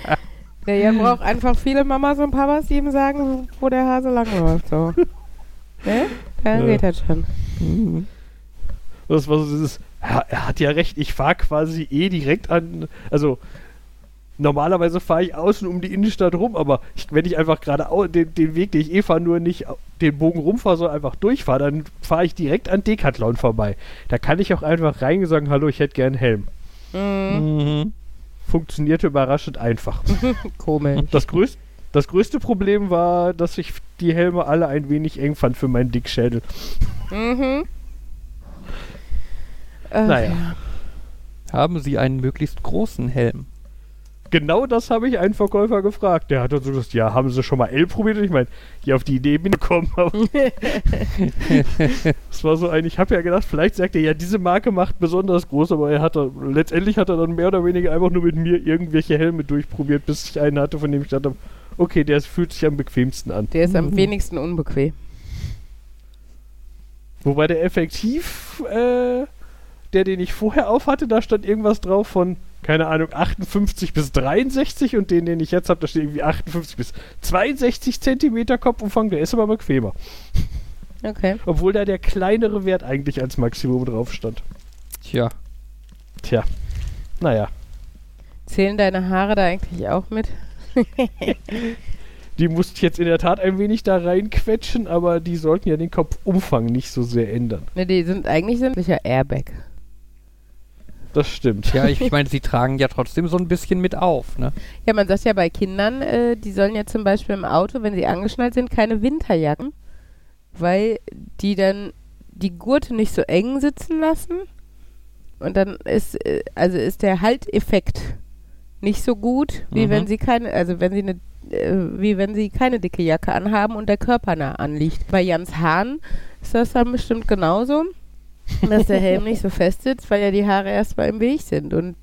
[LAUGHS] Der Jan braucht einfach viele Mamas und Papas, die ihm sagen, wo der Hase langläuft. So. [LAUGHS] ne? Dann Ja. geht das schon. Mhm. Das war so dieses, ja, er hat ja recht, ich fahre quasi eh direkt an, also normalerweise fahre ich außen um die Innenstadt rum, aber ich, wenn ich einfach gerade den, den Weg, den ich eh fahre, nur nicht den Bogen rumfahre, sondern einfach durchfahre, dann fahre ich direkt an Decathlon vorbei. Da kann ich auch einfach reingehen und sagen, hallo, ich hätte gern einen Helm. Mhm. Mhm. Funktionierte überraschend einfach. [LAUGHS] Komisch. Das, größ das größte Problem war, dass ich die Helme alle ein wenig eng fand für meinen Dickschädel. Mhm. Naja. ja. Haben Sie einen möglichst großen Helm? Genau das habe ich einen Verkäufer gefragt. Der hat dann so gesagt, ja, haben Sie schon mal L probiert? Und ich meine, ja, auf die Idee bin ich gekommen. [LAUGHS] Das war so ein, ich habe ja gedacht, vielleicht sagt er, ja, diese Marke macht besonders groß, aber er hat dann, letztendlich hat er dann mehr oder weniger einfach nur mit mir irgendwelche Helme durchprobiert, bis ich einen hatte, von dem ich dachte, okay, der fühlt sich am bequemsten an. Der ist am Mhm. wenigsten unbequem. Wobei der effektiv, äh, der, den ich vorher auf hatte, da stand irgendwas drauf von, keine Ahnung, 58 bis 63 und den, den ich jetzt habe, da steht irgendwie 58 bis 62 Zentimeter Kopfumfang, der ist aber bequemer. Okay. Obwohl da der kleinere Wert eigentlich als Maximum drauf stand. Tja, Tja, naja. Zählen deine Haare da eigentlich auch mit? [LAUGHS] Die musste ich jetzt in der Tat ein wenig da reinquetschen, aber die sollten ja den Kopfumfang nicht so sehr ändern. Ne, die sind eigentlich sind sicher Airbag. Das stimmt. ja, ich, ich meine, Sie tragen ja trotzdem so ein bisschen mit auf, ne? Ja, man sagt ja bei Kindern, äh, die sollen ja zum Beispiel im Auto, wenn sie angeschnallt sind, keine Winterjacken, weil die dann die Gurte nicht so eng sitzen lassen. Und dann ist, äh, also ist der Halteffekt nicht so gut, wie Mhm. wenn sie keine, also wenn sie eine, äh, wie wenn sie keine dicke Jacke anhaben und der Körper nah anliegt. Bei Jans Hahn ist das dann bestimmt genauso, [LAUGHS] dass der Helm nicht so fest sitzt, weil ja die Haare erstmal im Weg sind. Und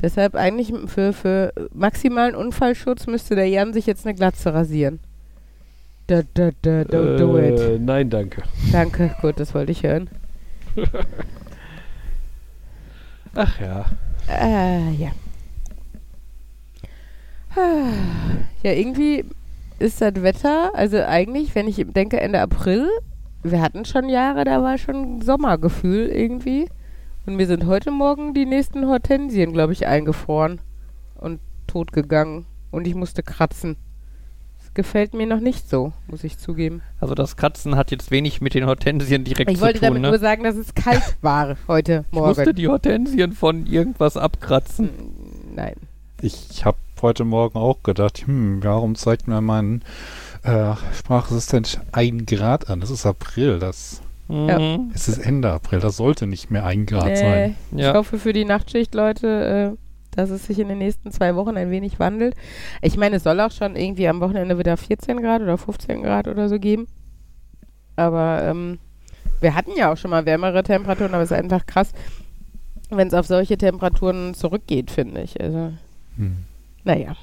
Deshalb eigentlich für, für maximalen Unfallschutz müsste der Jan sich jetzt eine Glatze rasieren. Da, da, da, don't do it. Äh, Nein, danke. Danke, gut, das wollte ich hören. [LAUGHS] Ach ja. Äh, ja. Ah, Ja, irgendwie ist das Wetter, also eigentlich, wenn ich denke Ende April, wir hatten schon Jahre, da war schon Sommergefühl irgendwie. Und mir sind heute Morgen die nächsten Hortensien, glaube ich, eingefroren und tot gegangen. Und ich musste kratzen. Das gefällt mir noch nicht so, muss ich zugeben. Also das Kratzen hat jetzt wenig mit den Hortensien direkt Ich zu wollte tun, damit ne? nur sagen, dass es kalt [LAUGHS] war heute ich musste Morgen. die Hortensien von irgendwas abkratzen. Mm, Nein. Ich habe heute Morgen auch gedacht, hm, warum zeigt mir mein äh, Sprachassistent ein Grad an? Das ist April, das Mhm. es ist Ende April, das sollte nicht mehr ein Grad Nee, sein. Ich Ja. hoffe für die Nachtschicht, Leute, äh, dass es sich in den nächsten zwei Wochen ein wenig wandelt. Ich meine, es soll auch schon irgendwie am Wochenende wieder 14 Grad oder 15 Grad oder so geben. Aber ähm, wir hatten ja auch schon mal wärmere Temperaturen, aber es ist einfach krass, wenn es auf solche Temperaturen zurückgeht, finde ich. Also, Hm. naja.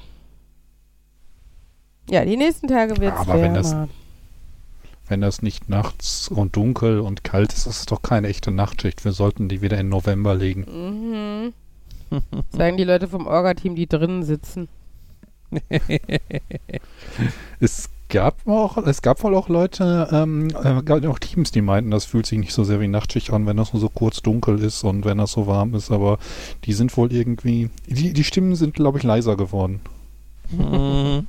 Ja, die nächsten Tage wird es Aber wenn wärmer. das- Wenn das nicht nachts und dunkel und kalt ist, ist es doch keine echte Nachtschicht. Wir sollten die wieder in November legen. Mhm. [LAUGHS] Sagen die Leute vom Orga-Team, die drinnen sitzen. [LAUGHS] Es gab auch, es gab wohl auch Leute, ähm, äh, gab auch Teams, die meinten, das fühlt sich nicht so sehr wie Nachtschicht an, wenn das nur so kurz dunkel ist und wenn das so warm ist, aber die sind wohl irgendwie, die, die Stimmen sind, glaube ich, leiser geworden. Mhm.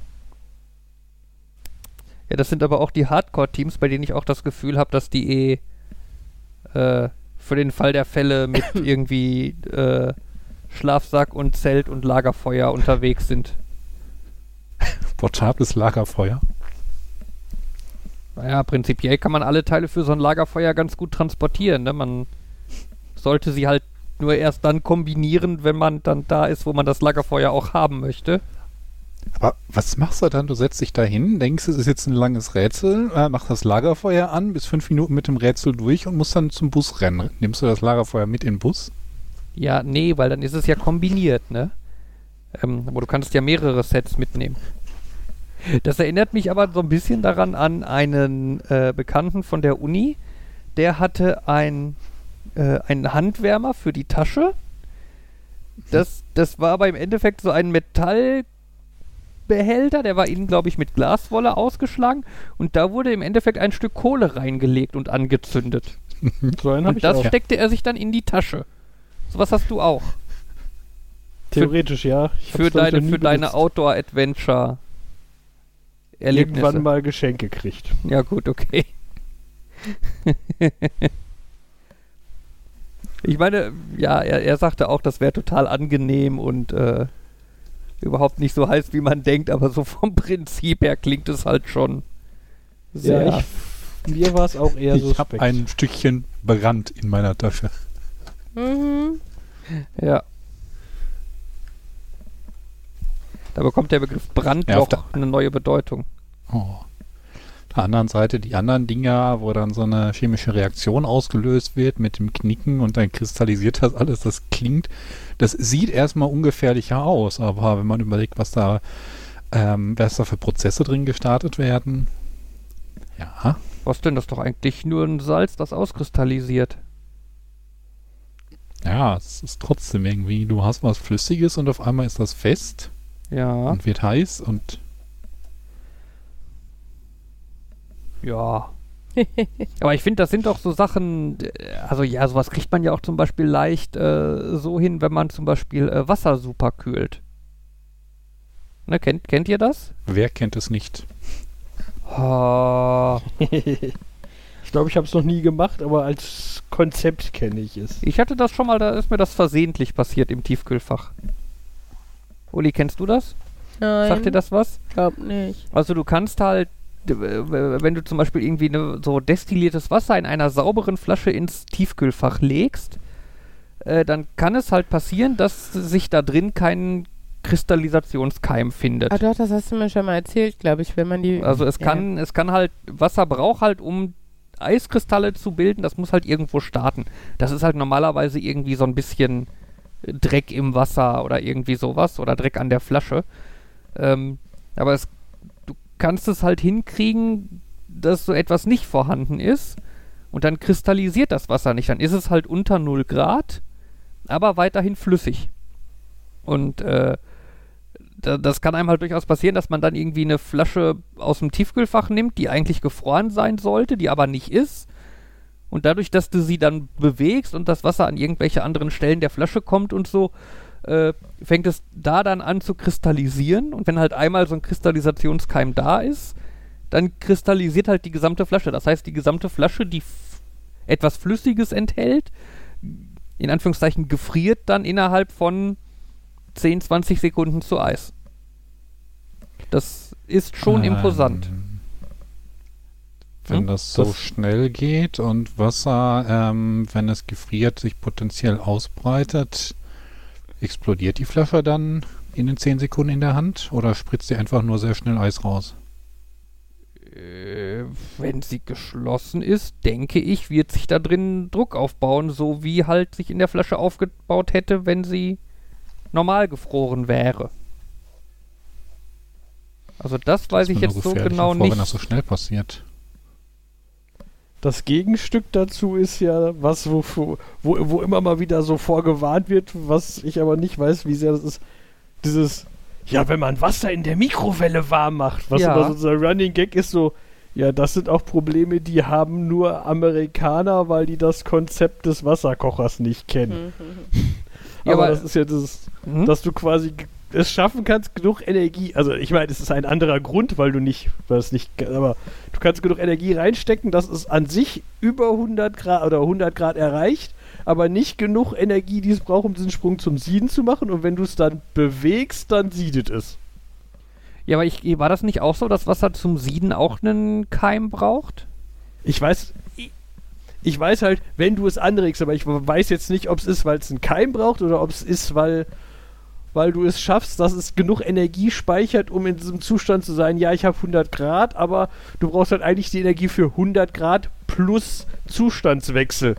Ja, das sind aber auch die Hardcore-Teams, bei denen ich auch das Gefühl habe, dass die eh äh, für den Fall der Fälle mit [COUGHS] irgendwie äh, Schlafsack und Zelt und Lagerfeuer unterwegs sind. Portables Lagerfeuer. Naja, prinzipiell kann man alle Teile für so ein Lagerfeuer ganz gut transportieren. Ne? Man sollte sie halt nur erst dann kombinieren, wenn man dann da ist, wo man das Lagerfeuer auch haben möchte. Aber was machst du dann? Du setzt dich da hin, denkst, es ist jetzt ein langes Rätsel, äh, machst das Lagerfeuer an, bist fünf Minuten mit dem Rätsel durch und musst dann zum Bus rennen. Nimmst du das Lagerfeuer mit in den Bus? Ja, nee, weil dann ist es ja kombiniert, ne? Ähm, aber du kannst ja mehrere Sets mitnehmen. Das erinnert mich aber so ein bisschen daran an einen äh, Bekannten von der Uni. Der hatte ein, äh, einen Handwärmer für die Tasche. Das, das war aber im Endeffekt so ein Metallbehälter, der war innen, glaube ich, mit Glaswolle ausgeschlagen. Und da wurde im Endeffekt ein Stück Kohle reingelegt und angezündet. [LAUGHS] So einen habe Und ich das auch. steckte er sich dann in die Tasche. Sowas hast du auch. Theoretisch ja. Für glaub ich, deine, für deine. Outdoor-Adventure. Erlebnisse. Irgendwann mal geschenkt gekriegt. Ja, gut, okay. [LAUGHS] ich meine, ja, er, er sagte auch, das wäre total angenehm und äh, überhaupt nicht so heiß, wie man denkt, aber so vom [LAUGHS] Prinzip her klingt es halt schon sehr. Ja, ich, mir war es auch eher ich habe suspekt. ein Stückchen Brand in meiner Tasche. Mhm. ja. Da bekommt der Begriff Brand Ja, eine neue Bedeutung. Oh. Der anderen Seite die anderen Dinger, wo dann so eine chemische Reaktion ausgelöst wird mit dem Knicken und dann kristallisiert das alles. Das klingt, das sieht erstmal ungefährlicher aus, aber wenn man überlegt, was da, ähm, was da für Prozesse drin gestartet werden, ja, Was denn? Das ist doch eigentlich nur ein Salz, das auskristallisiert. ja, es ist trotzdem irgendwie, du hast was Flüssiges und auf einmal ist das fest Ja. und wird heiß und Ja. [LAUGHS] Aber ich finde, das sind doch so Sachen, äh, also ja, sowas kriegt man ja auch zum Beispiel leicht äh, so hin, wenn man zum Beispiel äh, Wasser super kühlt. Ne, kennt, kennt ihr das? wer kennt es nicht? Oh, [LAUGHS] ich glaube, ich habe es noch nie gemacht, aber als Konzept kenne ich es. ich hatte das schon mal, da ist mir das versehentlich passiert im Tiefkühlfach. Uli, kennst du das? Nein, Sagt dir das was? glaub nicht. Also du kannst halt, wenn du zum Beispiel irgendwie ne, so destilliertes Wasser in einer sauberen Flasche ins Tiefkühlfach legst, äh, dann kann es halt passieren, dass sich da drin kein Kristallisationskeim findet. Ah doch, das hast du mir schon mal erzählt, glaube ich, wenn man die... Also es Ja. kann, es kann halt, Wasser braucht halt, um Eiskristalle zu bilden, das muss halt irgendwo starten. Das ist halt normalerweise irgendwie so ein bisschen Dreck im Wasser oder irgendwie sowas oder Dreck an der Flasche. Ähm, aber es, kannst es halt hinkriegen, dass so etwas nicht vorhanden ist und dann kristallisiert das Wasser nicht. Dann ist es halt unter 0 Grad, aber weiterhin flüssig. Und äh, da, das kann einem halt durchaus passieren, dass man dann irgendwie eine Flasche aus dem Tiefkühlfach nimmt, die eigentlich gefroren sein sollte, die aber nicht ist. Und dadurch, dass du sie dann bewegst und das Wasser an irgendwelche anderen Stellen der Flasche kommt und so, äh, fängt es da dann an zu kristallisieren. Und wenn halt einmal so ein Kristallisationskeim da ist, dann kristallisiert halt die gesamte Flasche. Das heißt, die gesamte Flasche, die etwas Flüssiges enthält, in Anführungszeichen gefriert dann innerhalb von 10, 20 Sekunden zu Eis. Das ist schon Ähm, imposant. Wenn Hm? das so Das- schnell geht und Wasser, ähm, wenn es gefriert, sich potenziell ausbreitet, explodiert die Flasche dann in den 10 Sekunden in der Hand oder spritzt sie einfach nur sehr schnell Eis raus? Äh, wenn sie geschlossen ist, denke ich, wird sich da drin Druck aufbauen, so wie halt sich in der Flasche aufgebaut hätte, wenn sie normal gefroren wäre. Also das weiß Ist ich jetzt so genau vor, Wenn das nicht. so schnell passiert. Das Gegenstück dazu ist ja was, wo, wo, wo immer mal wieder so vorgewarnt wird, was ich aber nicht weiß, wie sehr das ist. Dieses, ja, wenn man Wasser in der Mikrowelle warm macht, was Ja. immer so ein Running Gag ist, so, ja, das sind auch Probleme, die haben nur Amerikaner, weil die das Konzept des Wasserkochers nicht kennen. [LAUGHS] Ja, aber, aber- das ist ja das, Hm? dass du quasi es schaffen kannst, genug Energie, also ich meine, es ist ein anderer Grund, weil du nicht, weil es nicht, aber du kannst genug Energie reinstecken, dass es an sich über 100 Grad oder 100 Grad erreicht, aber nicht genug Energie, die es braucht, um diesen Sprung zum Sieden zu machen und wenn du es dann bewegst, dann siedet es. Ja, aber ich, war das nicht auch so, dass Wasser zum Sieden auch einen Keim braucht? Ich weiß, ich, ich weiß halt, wenn du es anregst, aber ich weiß jetzt nicht, ob es ist, weil es einen Keim braucht oder ob es ist, weil, weil du es schaffst, dass es genug Energie speichert, um in diesem Zustand zu sein, ja, ich habe 100 Grad, aber du brauchst halt eigentlich die Energie für 100 Grad plus Zustandswechsel.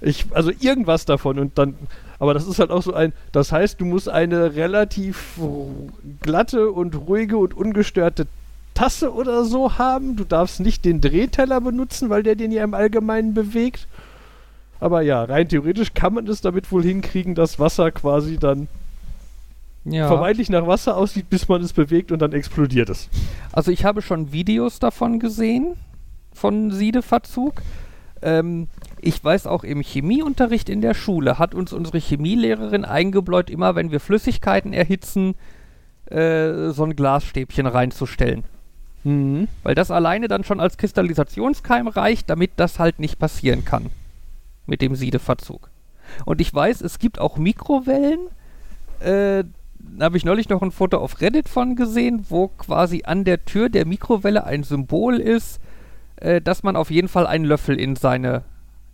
Ich, also irgendwas davon und dann, aber das ist halt auch so ein, das heißt, du musst eine relativ glatte und ruhige und ungestörte Tasse oder so haben. Du darfst nicht den Drehteller benutzen, weil der den ja im Allgemeinen bewegt. Aber ja, rein theoretisch kann man es damit wohl hinkriegen, dass Wasser quasi dann Ja. vermeintlich nach Wasser aussieht, bis man es bewegt und dann explodiert es. Also ich habe schon Videos davon gesehen, von Siedeverzug. Ähm, ich weiß auch im Chemieunterricht in der Schule hat uns unsere Chemielehrerin eingebläut, immer wenn wir Flüssigkeiten erhitzen, äh, so ein Glasstäbchen reinzustellen. Mhm. Weil das alleine dann schon als Kristallisationskeim reicht, damit das halt nicht passieren kann. Mit dem Siedeverzug. Und ich weiß, es gibt auch Mikrowellen. Äh, habe ich neulich noch ein Foto auf Reddit von gesehen, wo quasi an der Tür der Mikrowelle ein Symbol ist, äh, dass man auf jeden Fall einen Löffel in seine,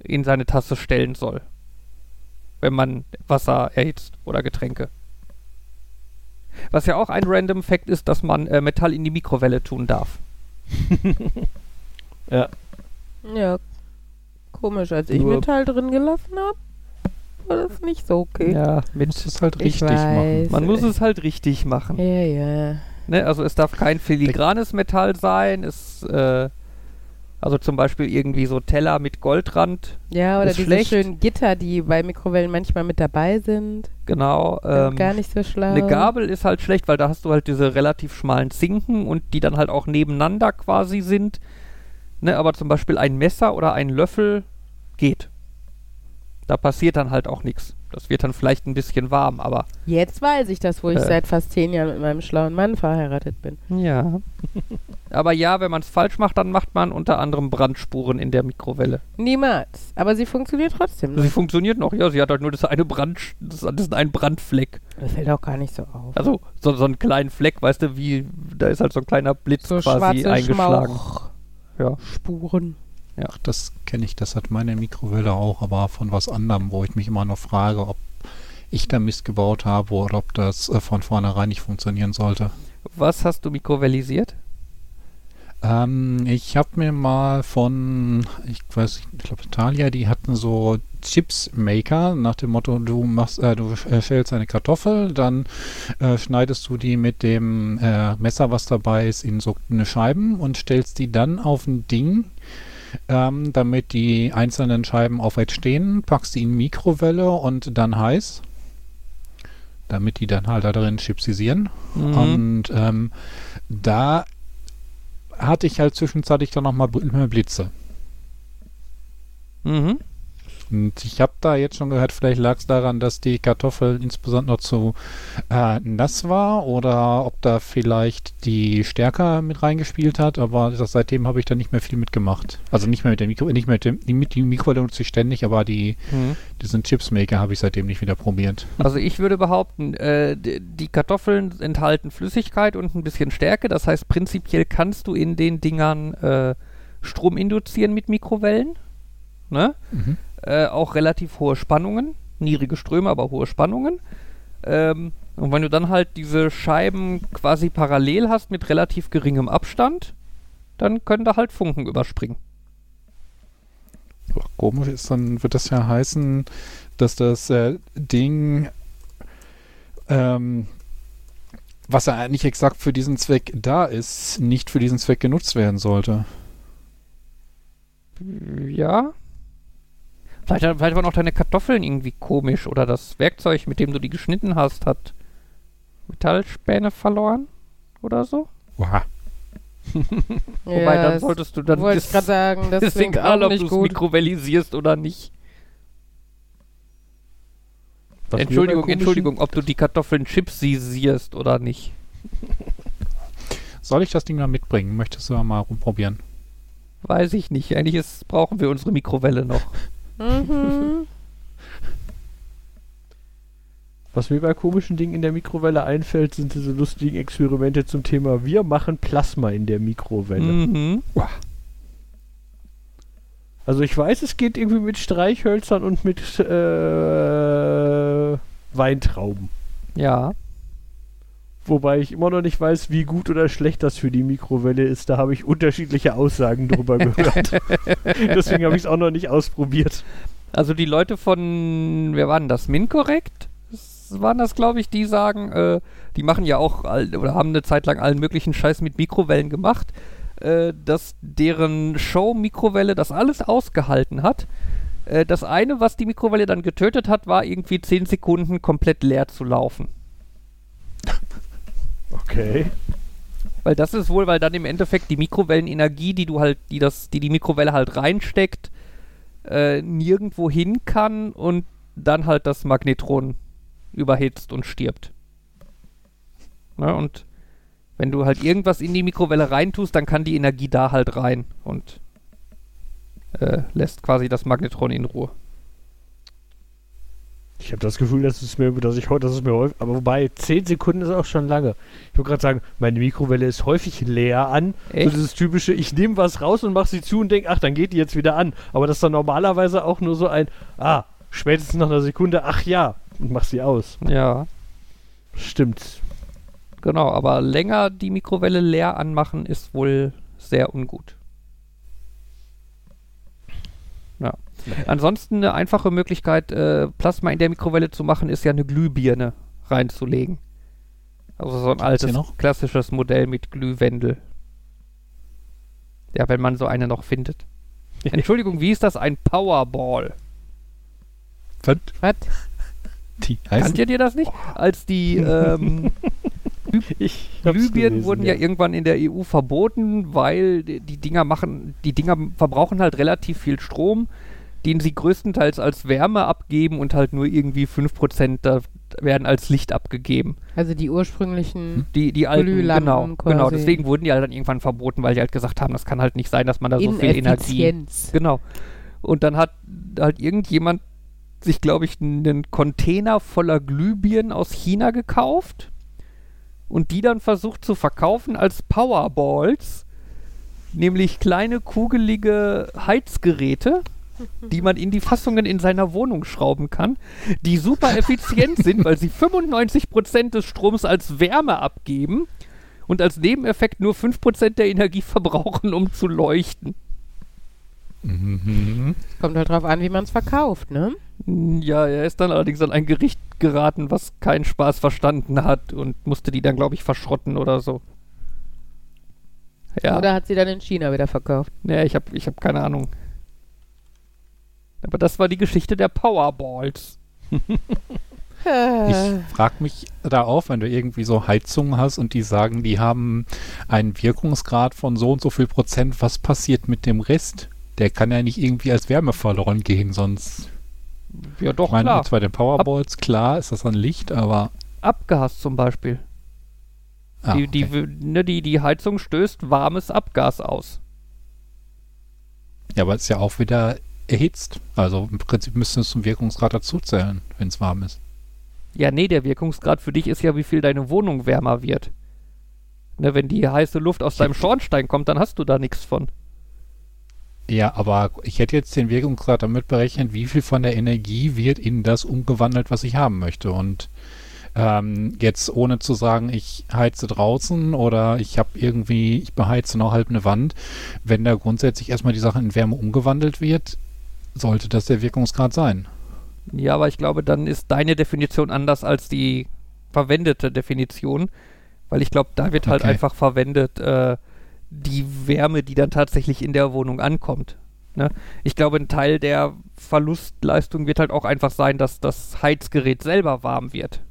in seine Tasse stellen soll. Wenn man Wasser erhitzt oder Getränke. Was ja auch ein Random Fact ist, dass man äh, Metall in die Mikrowelle tun darf. [LAUGHS] Ja. Ja, komisch. Als ich Nur- Metall drin gelassen habe, war das nicht so okay. Ja, musst es halt Ich richtig machen. weiß. man muss es halt richtig machen. Ja, ja. Ne? Also es darf kein filigranes Metall sein. Es, äh, also zum Beispiel irgendwie so Teller mit Goldrand. Ja, oder diese schlecht. schönen Gitter, die bei Mikrowellen manchmal mit dabei sind. Genau. Ähm, gar nicht so schlau. eine Gabel ist halt schlecht, weil da hast du halt diese relativ schmalen Zinken und die dann halt auch nebeneinander quasi sind. Ne? Aber zum Beispiel ein Messer oder ein Löffel geht. Da passiert dann halt auch nichts. Das wird dann vielleicht ein bisschen warm, aber Jetzt weiß ich das, wo ich Äh. seit fast zehn Jahren mit meinem schlauen Mann verheiratet bin. Ja. [LAUGHS] Aber ja, wenn man es falsch macht, dann macht man unter anderem Brandspuren in der Mikrowelle. Niemals. Aber sie funktioniert trotzdem. Sie Noch. funktioniert noch, ja, sie hat halt nur das eine Brand, das, das ist ein Brandfleck. Das fällt auch gar nicht so auf. Also so, so einen kleinen Fleck, weißt du, wie, da ist halt so ein kleiner Blitz so quasi eingeschlagen. Ja. Schmauchspuren. Ach, das kenne ich, das hat meine Mikrowelle auch, aber von was anderem, wo ich mich immer noch frage, ob ich da Mist gebaut habe oder ob das äh, von vornherein nicht funktionieren sollte. Was hast du mikrowellisiert? Ähm, ich habe mir mal von, ich weiß nicht, ich glaube Italia, die hatten so Chips-Maker nach dem Motto, du machst, äh, du äh, schälst eine Kartoffel, dann äh, schneidest du die mit dem äh, Messer, was dabei ist, in so eine Scheiben und stellst die dann auf ein Ding, ähm, damit die einzelnen Scheiben aufrecht stehen, packst die in Mikrowelle und dann heiß, damit die dann halt da drin chipsisieren. Mhm. Und ähm, da hatte ich halt zwischenzeitlich dann nochmal Blitze. Mhm. Und ich habe da jetzt schon gehört, vielleicht lag es daran, dass die Kartoffel insbesondere zu äh, nass war oder ob da vielleicht die Stärke mit reingespielt hat, aber das, seitdem habe ich da nicht mehr viel mitgemacht. Also nicht mehr mit der Mikro, nicht mehr mit dem, die, die Mikrowelle nutze ich ständig, aber die, Mhm. diesen Chipsmaker habe ich seitdem nicht wieder probiert. Also ich würde behaupten, äh, die Kartoffeln enthalten Flüssigkeit und ein bisschen Stärke. Das heißt, prinzipiell kannst du in den Dingern äh, Strom induzieren mit Mikrowellen. Ne? Mhm. Äh, auch relativ hohe Spannungen. Niedrige Ströme, aber hohe Spannungen. Ähm, und wenn du dann halt diese Scheiben quasi parallel hast mit relativ geringem Abstand, dann können da halt Funken überspringen. Ach, Komisch ist, dann wird das ja heißen, dass das äh, Ding, ähm, was ja eigentlich exakt für diesen Zweck da ist, nicht für diesen Zweck genutzt werden sollte. Ja. Vielleicht, vielleicht waren auch deine Kartoffeln irgendwie komisch oder das Werkzeug, mit dem du die geschnitten hast, hat Metallspäne verloren oder so. Wow. [LAUGHS] Wobei, dann das solltest du dann wollte ich gerade sagen, das [LAUGHS] ist egal, auch ob du nicht es gut. mikrowellisierst oder nicht. Bei Entschuldigung, Entschuldigung, ob du die Kartoffeln chipsisierst oder nicht. Soll ich das Ding mal mitbringen? Möchtest du mal rumprobieren? Weiß ich nicht. Eigentlich ist, brauchen wir unsere Mikrowelle noch. [LAUGHS] Mhm. Was mir bei komischen Dingen in der Mikrowelle einfällt, sind diese lustigen Experimente zum Thema Wir machen Plasma in der Mikrowelle. Mhm. Also ich weiß, es geht irgendwie mit Streichhölzern und mit äh, Weintrauben. Ja. Wobei ich immer noch nicht weiß, wie gut oder schlecht das für die Mikrowelle ist. Da habe ich unterschiedliche Aussagen drüber [LAUGHS] gehört. Deswegen habe ich es auch noch nicht ausprobiert. Also die Leute von, wer waren das? Minkorrekt? Das waren das, glaube ich, die sagen, äh, die machen ja auch all, oder haben eine Zeit lang allen möglichen Scheiß mit Mikrowellen gemacht, äh, dass deren Show-Mikrowelle das alles ausgehalten hat. Äh, das eine, was die Mikrowelle dann getötet hat, war irgendwie 10 Sekunden komplett leer zu laufen. Okay. Weil das ist wohl, weil dann im Endeffekt die Mikrowellenenergie, die du halt, die das, die die Mikrowelle halt reinsteckt, äh, nirgendwo hin kann und dann halt das Magnetron überhitzt und stirbt. Ne, und wenn du halt irgendwas in die Mikrowelle reintust, dann kann die Energie da halt rein und äh, lässt quasi das Magnetron in Ruhe. Ich habe das Gefühl, dass es mir, dass ich heute, dass es mir häufig, aber wobei 10 Sekunden ist auch schon lange. Ich wollte gerade sagen, meine Mikrowelle ist häufig leer an. So Echt? dieses typische, ich nehme was raus und mache sie zu und denke, ach, dann geht die jetzt wieder an. Aber das ist dann normalerweise auch nur so ein, ah, spätestens nach einer Sekunde, ach ja, und mach sie aus. Ja, Stimmt. genau, aber länger die Mikrowelle leer anmachen ist wohl sehr ungut. Ja. Ansonsten eine einfache Möglichkeit, äh, Plasma in der Mikrowelle zu machen, ist ja eine Glühbirne reinzulegen. Also so ein altes, klassisches Modell mit Glühwendel. Ja, wenn man so eine noch findet. Entschuldigung, wie ist das? Ein Powerball. Was? Was? Die? Kannt ihr das nicht? Als die ähm, [LAUGHS] Glühbirnen wurden ja. irgendwann in der EU verboten, weil die Dinger machen, die Dinger verbrauchen halt relativ viel Strom, den sie größtenteils als Wärme abgeben und halt nur irgendwie 5% da werden als Licht abgegeben. Also die ursprünglichen Die, die alten, Glühlampen genau, quasi. genau, deswegen wurden die halt dann irgendwann verboten, weil die halt gesagt haben, das kann halt nicht sein, dass man da so viel Energie Ineffizienz. Genau. Und dann hat halt irgendjemand sich, glaube ich, einen Container voller Glühbirnen aus China gekauft und die dann versucht zu verkaufen als Powerballs, nämlich kleine kugelige Heizgeräte, die man in die Fassungen in seiner Wohnung schrauben kann, die super effizient sind, weil sie 95% des Stroms als Wärme abgeben und als Nebeneffekt nur 5% der Energie verbrauchen, um zu leuchten. Mhm. Kommt halt drauf an, wie man es verkauft, ne? Ja, er ist dann allerdings an ein Gericht geraten, was keinen Spaß verstanden hat und musste die dann, glaube ich, verschrotten oder so. Ja, Oder hat sie dann in China wieder verkauft? nee, ich habe ich hab keine Ahnung. Aber das war die Geschichte der Powerballs. Äh. Ich frage mich da auch, wenn du irgendwie so Heizungen hast und die sagen, die haben einen Wirkungsgrad von so und so viel Prozent, was passiert mit dem Rest? Der kann ja nicht irgendwie als Wärme verloren gehen, sonst. Ja, doch, ich meine, klar. jetzt bei den Powerballs, klar, ist das an Licht, aber. Abgas zum Beispiel. Ah, die, die, okay. ne, die, die Heizung stößt warmes Abgas aus. ja, aber es ist ja auch wieder erhitzt. Also im Prinzip müsste es zum Wirkungsgrad dazuzählen, wenn es warm ist. Ja, nee, der Wirkungsgrad für dich ist ja, wie viel deine Wohnung wärmer wird. Ne, wenn die heiße Luft aus deinem Schornstein kommt, dann hast du da nichts von. Ja, aber ich hätte jetzt den Wirkungsgrad damit berechnet, wie viel von der Energie wird in das umgewandelt, was ich haben möchte. Und ähm, jetzt ohne zu sagen, ich heize draußen oder ich habe irgendwie, ich beheize noch halb eine Wand, wenn da grundsätzlich erstmal die Sache in Wärme umgewandelt wird, sollte das der Wirkungsgrad sein. Ja, aber ich glaube, dann ist deine Definition anders als die verwendete Definition, weil ich glaube, da wird halt Okay. einfach verwendet äh, die Wärme, die dann tatsächlich in der Wohnung ankommt. Ne? Ich glaube, ein Teil der Verlustleistung wird halt auch einfach sein, dass das Heizgerät selber warm wird.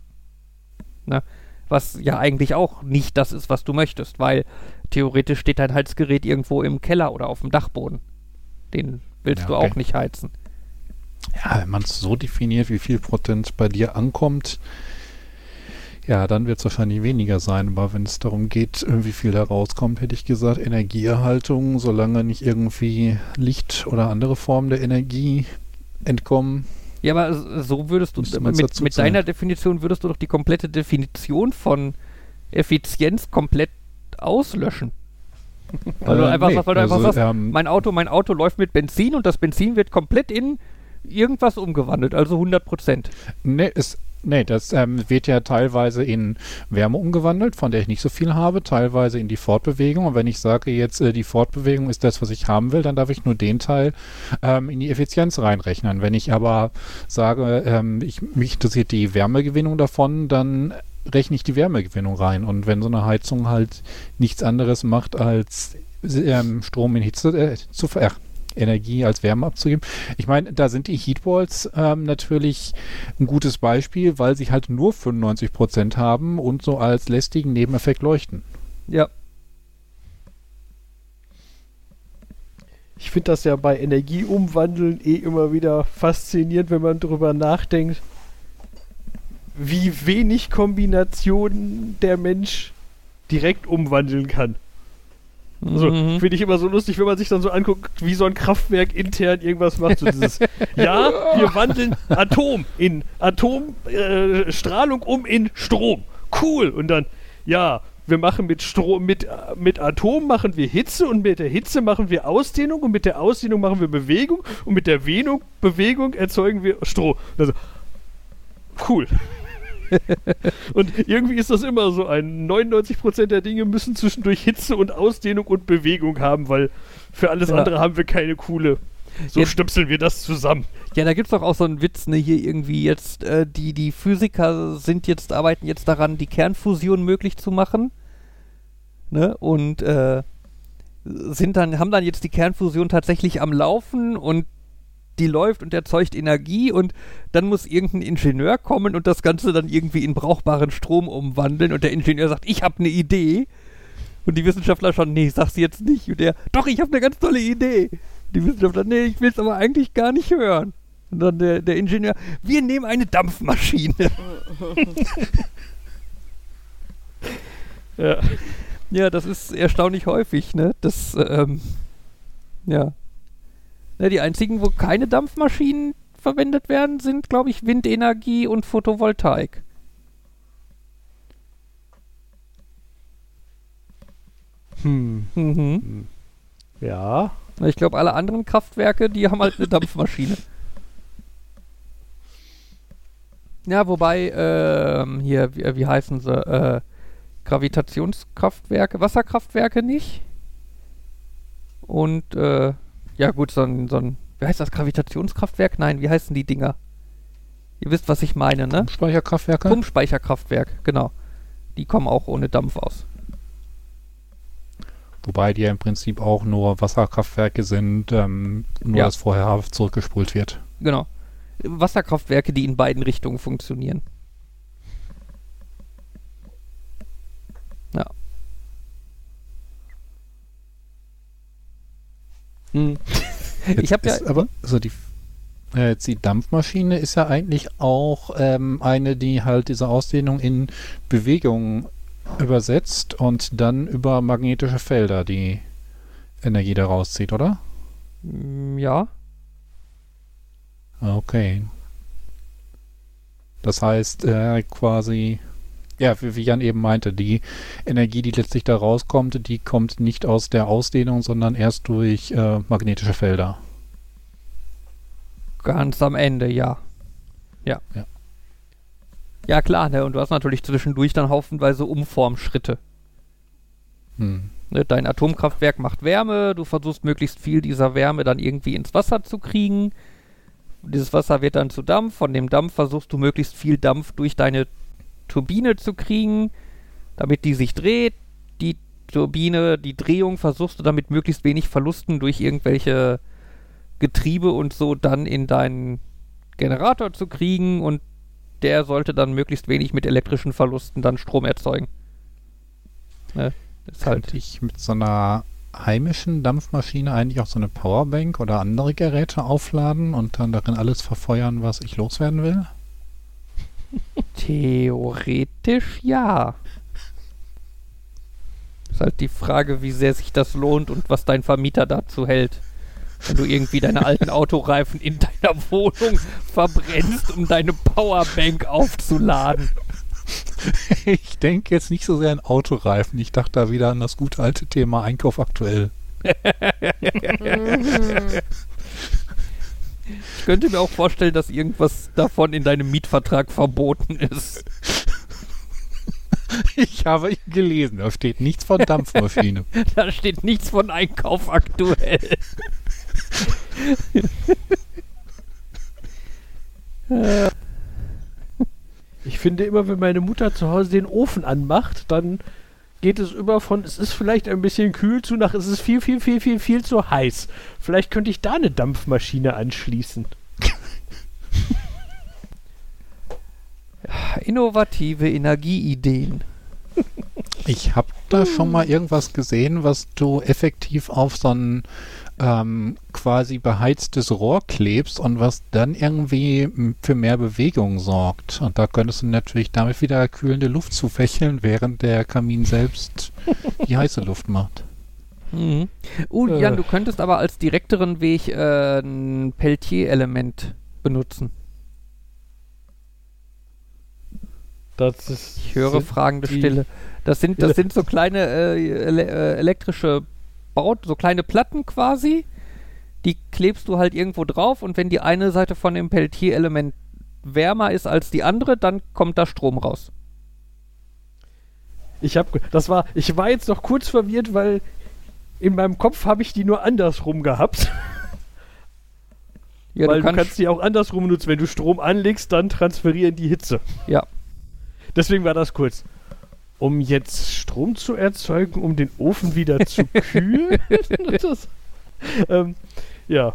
Ne? Was ja eigentlich auch nicht das ist, was du möchtest, weil theoretisch steht dein Heizgerät irgendwo im Keller oder auf dem Dachboden. Den willst Ja, du okay. auch nicht heizen. Ja, wenn man es so definiert, wie viel Prozent bei dir ankommt, ja, dann wird es wahrscheinlich weniger sein. Aber wenn es darum geht, wie viel da rauskommt, hätte ich gesagt, Energieerhaltung, solange nicht irgendwie Licht oder andere Formen der Energie entkommen. Ja, aber so würdest du, mit, mit deiner Definition würdest du doch die komplette Definition von Effizienz komplett auslöschen. Weil du Äh, einfach nee, sagst, weil du einfach also, sagst, ähm, mein Auto, mein Auto läuft mit Benzin und das Benzin wird komplett in irgendwas umgewandelt, also 100 Prozent. Nee, es, nee das ähm, wird ja teilweise in Wärme umgewandelt, von der ich nicht so viel habe, teilweise in die Fortbewegung. Und wenn ich sage jetzt, äh, die Fortbewegung ist das, was ich haben will, dann darf ich nur den Teil ähm, in die Effizienz reinrechnen. Wenn ich aber sage, ähm, ich, mich interessiert die Wärmegewinnung davon, dann rechne ich die Wärmegewinnung rein. Und wenn so eine Heizung halt nichts anderes macht, als ähm, Strom in Hitze äh, zu ver ach, Energie als Wärme abzugeben. Ich meine, da sind die Heatwalls ähm, natürlich ein gutes Beispiel, weil sie halt nur 95% haben und so als lästigen Nebeneffekt leuchten. Ja. Ich finde das ja bei Energieumwandeln eh immer wieder faszinierend, wenn man drüber nachdenkt, wie wenig Kombinationen der Mensch direkt umwandeln kann. Also, Mhm. finde ich immer so lustig, wenn man sich dann so anguckt, wie so ein Kraftwerk intern irgendwas macht. So dieses, [LAUGHS] ja, wir wandeln Atom in Atomstrahlung äh, um in Strom. Cool. Und dann, ja, wir machen mit Strom, mit, mit Atom machen wir Hitze und mit der Hitze machen wir Ausdehnung und mit der Ausdehnung machen wir Bewegung und mit der Venung, Bewegung erzeugen wir Strom. Also, cool. [LAUGHS] und irgendwie ist das immer so ein 99% der Dinge müssen zwischendurch Hitze und Ausdehnung und Bewegung haben, weil für alles Ja. andere haben wir keine coole. So Jetzt- stöpseln wir das zusammen. Ja, da gibt's doch auch so einen Witz, ne, hier irgendwie jetzt, äh, die, die Physiker sind jetzt, arbeiten jetzt daran, die Kernfusion möglich zu machen. Ne? Und äh, sind dann, haben dann jetzt die Kernfusion tatsächlich am Laufen und die läuft und erzeugt Energie und dann muss irgendein Ingenieur kommen und das Ganze dann irgendwie in brauchbaren Strom umwandeln und der Ingenieur sagt, ich habe eine Idee. Und die Wissenschaftler schon, nee, sag's jetzt nicht. Und der, doch, ich habe eine ganz tolle Idee. Die Wissenschaftler, nee, ich will es aber eigentlich gar nicht hören. Und dann der, der Ingenieur, wir nehmen eine Dampfmaschine. [LAUGHS] Ja. ja, das ist erstaunlich häufig, ne? Das, ähm, ja. Ne, die einzigen, wo keine Dampfmaschinen verwendet werden, sind, glaube ich, Windenergie und Photovoltaik. Hm. Mhm. Ja. Ich glaube, alle anderen Kraftwerke, die haben halt eine Dampfmaschine. [LAUGHS] Ja, wobei, ähm, hier, wie, wie heißen sie? Äh, Gravitationskraftwerke, Wasserkraftwerke nicht. Und äh, ja gut, so ein, so ein, wie heißt das, Gravitationskraftwerk? Nein, wie heißen die Dinger? Ihr wisst, was ich meine, ne? Speicherkraftwerke? Pumpspeicherkraftwerk, genau. Die kommen auch ohne Dampf aus. Wobei die ja im Prinzip auch nur Wasserkraftwerke sind, ähm, nur Ja. dass vorher zurückgespult wird. Genau. Wasserkraftwerke, die in beiden Richtungen funktionieren. Hm. Ich habe ja. Aber, also die, äh, jetzt die Dampfmaschine ist ja eigentlich auch ähm, eine, die halt diese Ausdehnung in Bewegung übersetzt und dann über magnetische Felder die Energie da rauszieht, oder? mm, Ja. Okay. Das heißt, äh, quasi, ja, wie, wie Jan eben meinte, die Energie, die letztlich da rauskommt, die kommt nicht aus der Ausdehnung, sondern erst durch äh, magnetische Felder. Ganz am Ende, ja. Ja. Ja. Ja, klar, ne? Und du hast natürlich zwischendurch dann haufenweise Umformschritte. Hm. Ne, dein Atomkraftwerk macht Wärme, du versuchst möglichst viel dieser Wärme dann irgendwie ins Wasser zu kriegen. Dieses Wasser wird dann zu Dampf, von dem Dampf versuchst du möglichst viel Dampf durch deine Turbine zu kriegen, damit die sich dreht. Die Turbine, die Drehung versuchst du dann mit möglichst wenig Verlusten durch irgendwelche Getriebe und so dann in deinen Generator zu kriegen und der sollte dann möglichst wenig mit elektrischen Verlusten dann Strom erzeugen. Ne? Ist halt ich mit so einer heimischen Dampfmaschine eigentlich auch so eine Powerbank oder andere Geräte aufladen und dann darin alles verfeuern, was ich loswerden will? Theoretisch ja. Ist halt die Frage, wie sehr sich das lohnt und was dein Vermieter dazu hält. Wenn du irgendwie deine alten Autoreifen in deiner Wohnung verbrennst, um deine Powerbank aufzuladen. Ich denke jetzt nicht so sehr an Autoreifen. Ich dachte da wieder an das gute alte Thema Einkauf aktuell. [LAUGHS] [LAUGHS] Ich könnte mir auch vorstellen, dass irgendwas davon in deinem Mietvertrag verboten ist. Ich habe ihn gelesen, da steht nichts von Dampfmaschine. [LAUGHS] Da steht nichts von Einkauf aktuell. Ich finde immer, wenn meine Mutter zu Hause den Ofen anmacht, dann geht es über von, es ist vielleicht ein bisschen kühl zu nach, es ist viel, viel, viel, viel, viel zu heiß. Vielleicht könnte ich da eine Dampfmaschine anschließen. [LAUGHS] Innovative Energieideen. Ich habe da schon mal irgendwas gesehen, was du effektiv auf so ein ähm, quasi beheiztes Rohr klebst und was dann irgendwie für mehr Bewegung sorgt. Und da könntest du natürlich damit wieder kühlende Luft zufächeln, während der Kamin selbst [LAUGHS] die heiße Luft macht. Mhm. Uh, Äh. Jan, du könntest aber als direkteren Weg äh, ein Peltier-Element benutzen. Das ist. Ich höre fragende die- Stille. Das sind, das sind so kleine äh, ele äh, elektrische Baut, so kleine Platten quasi. Die klebst du halt irgendwo drauf und wenn die eine Seite von dem Peltier-Element wärmer ist als die andere, dann kommt da Strom raus. Ich habe, das war, ich war jetzt noch kurz verwirrt, weil in meinem Kopf habe ich die nur andersrum gehabt. [LAUGHS] Ja, weil du du kannst, kannst die auch andersrum nutzen. Wenn du Strom anlegst, dann transferieren die Hitze. ja. Deswegen war das kurz. Um jetzt Strom zu erzeugen, um den Ofen wieder zu kühlen. [LAUGHS] das, ähm, ja.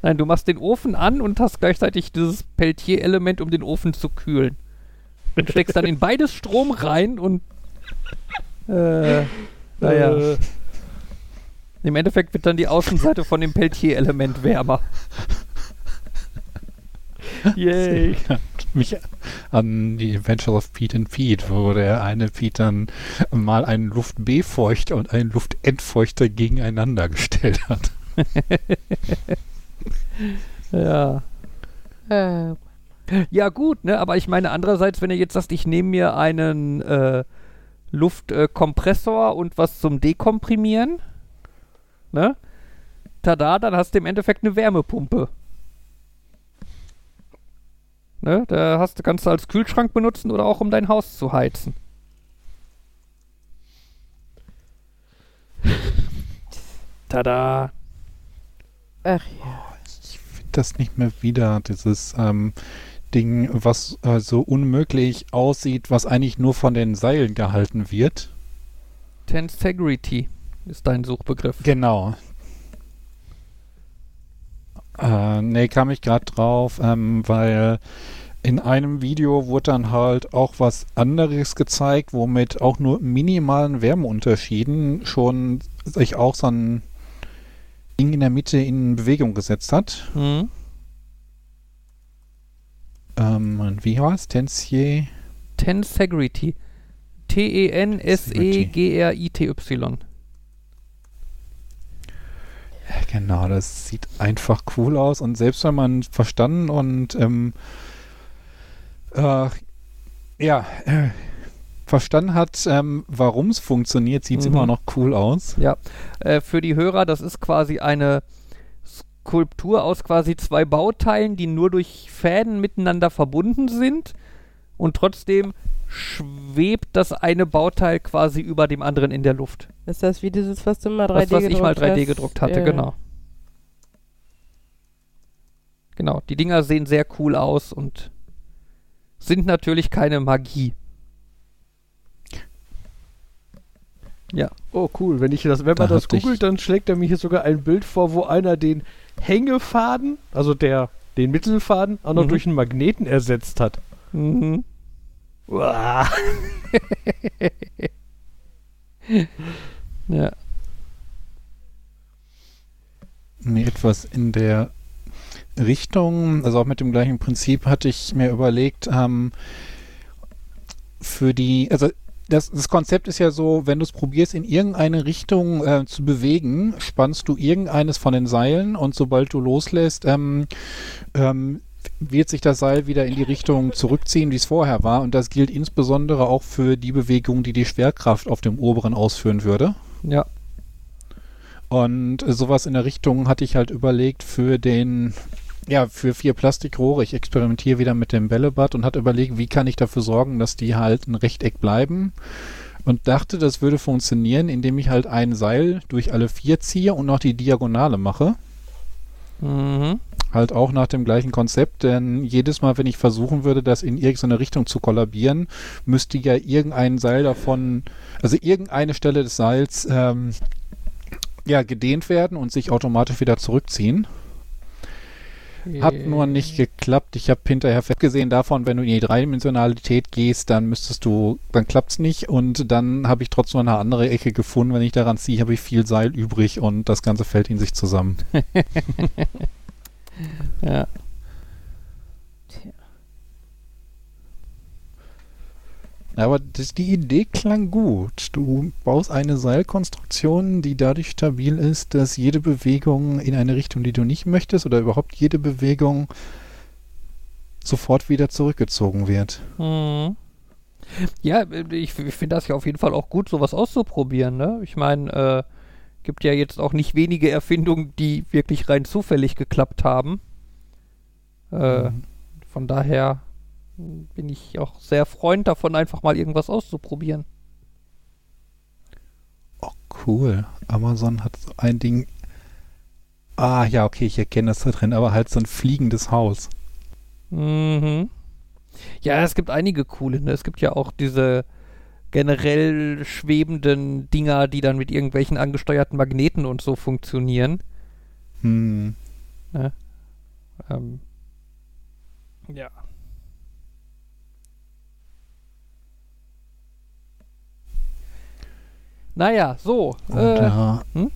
Nein, du machst den Ofen an und hast gleichzeitig dieses Peltier-Element, um den Ofen zu kühlen. Und steckst dann in beides Strom rein und äh, naja. Äh, Im Endeffekt wird dann die Außenseite von dem Peltier-Element wärmer. [LAUGHS] yay. Mich an die Adventures of Pete and Pete, wo der eine Pete dann mal einen Luft-B-Feuchter und einen Luftentfeuchter gegeneinander gestellt hat. [LAUGHS] Ja. Äh, Ja, gut, ne? Aber ich meine, andererseits, wenn ihr jetzt sagt, ich nehme mir einen äh, Luftkompressor und was zum Dekomprimieren, ne? Tada, dann hast du im Endeffekt eine Wärmepumpe. Ne? Da hast du, kannst du als Kühlschrank benutzen oder auch um dein Haus zu heizen. [LAUGHS] Tada. Ach ja. Ich finde das nicht mehr wieder, dieses ähm, Ding, was äh, so unmöglich aussieht, was eigentlich nur von den Seilen gehalten wird. Tensegrity ist dein Suchbegriff. Genau. Äh, nee, kam ich gerade drauf, ähm, weil in einem Video wurde dann halt auch was anderes gezeigt, womit auch nur minimalen Wärmeunterschieden schon sich auch so ein Ding in der Mitte in Bewegung gesetzt hat. Mhm. Ähm, wie heißt Tensier? Tensegrity. E T-E-N-S-E-G-R-I-T-Y. Genau, das sieht einfach cool aus und selbst wenn man verstanden und ähm, äh, ja, äh, verstanden hat, ähm, warum es funktioniert, sieht es Mhm. immer noch cool aus. Ja, äh, für die Hörer, das ist quasi eine Skulptur aus quasi zwei Bauteilen, die nur durch Fäden miteinander verbunden sind und trotzdem schwebt das eine Bauteil quasi über dem anderen in der Luft. Ist das wie dieses, was du mal 3D Das, was gedruckt ich mal 3D hast? gedruckt hatte, Ja. genau. Genau, die Dinger sehen sehr cool aus und sind natürlich keine Magie. Ja, Oh, cool. Wenn, ich das, wenn man Da das hatte ich- googelt, dann schlägt er mir hier sogar ein Bild vor, wo einer den Hängefaden, also der, den Mittelfaden, auch noch Mhm. durch einen Magneten ersetzt hat. mhm. [LAUGHS] Ja. Nee, etwas in der Richtung, also auch mit dem gleichen Prinzip hatte ich mir überlegt, ähm, für die, also das, das Konzept ist ja so, wenn du es probierst, in irgendeine Richtung äh, zu bewegen, spannst du irgendeines von den Seilen und sobald du loslässt, ähm, ähm, wird sich das Seil wieder in die Richtung zurückziehen, wie es vorher war. Und das gilt insbesondere auch für die Bewegung, die die Schwerkraft auf dem oberen ausführen würde. Ja. Und äh, sowas in der Richtung hatte ich halt überlegt für den, ja, für vier Plastikrohre. Ich experimentiere wieder mit dem Bällebad und hatte überlegt, wie kann ich dafür sorgen, dass die halt ein Rechteck bleiben. Und dachte, das würde funktionieren, indem ich halt ein Seil durch alle vier ziehe und noch die Diagonale mache. Mhm. Halt auch nach dem gleichen Konzept, denn jedes Mal, wenn ich versuchen würde, das in irgendeine Richtung zu kollabieren, müsste ja irgendein Seil davon, also irgendeine Stelle des Seils, ähm, ja, gedehnt werden und sich automatisch wieder zurückziehen. Hat nur nicht geklappt. Ich habe hinterher gesehen davon, wenn du in die Dreidimensionalität gehst, dann müsstest du, dann klappt's nicht. Und dann habe ich trotzdem eine andere Ecke gefunden. Wenn ich daran ziehe, habe ich viel Seil übrig und das Ganze fällt in sich zusammen. [LAUGHS] Ja. Aber das, die Idee klang gut. Du baust eine Seilkonstruktion, die dadurch stabil ist, dass jede Bewegung in eine Richtung, die du nicht möchtest, oder überhaupt jede Bewegung sofort wieder zurückgezogen wird. Mhm. Ja, ich, ich finde das ja auf jeden Fall auch gut, sowas auszuprobieren. Ne? Ich meine, äh, gibt ja jetzt auch nicht wenige Erfindungen, die wirklich rein zufällig geklappt haben. Äh, Mhm. Von daher bin ich auch sehr Freund davon, einfach mal irgendwas auszuprobieren. Oh, cool. Amazon hat so ein Ding. Ah, ja, okay, ich erkenne das da drin, aber halt so ein fliegendes Haus. Mhm. Ja, es gibt einige coole. Ne? Es gibt ja auch diese generell schwebenden Dinger, die dann mit irgendwelchen angesteuerten Magneten und so funktionieren. Hm. Ähm, ja. Naja, so. Und, Äh, ja, hm?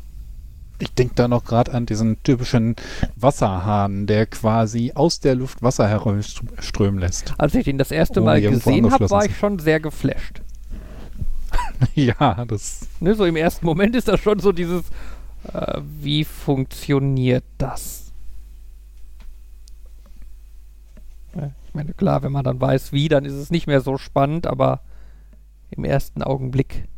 Ich denke da noch gerade an diesen typischen Wasserhahn, der quasi aus der Luft Wasser herumströmen lässt. als ich den das erste Mal gesehen habe, war ich schon sehr geflasht. [LAUGHS] ja, das. Ne, so im ersten Moment ist das schon so dieses, äh, wie funktioniert das? Ja, ich meine, klar, wenn man dann weiß, wie, dann ist es nicht mehr so spannend, aber im ersten Augenblick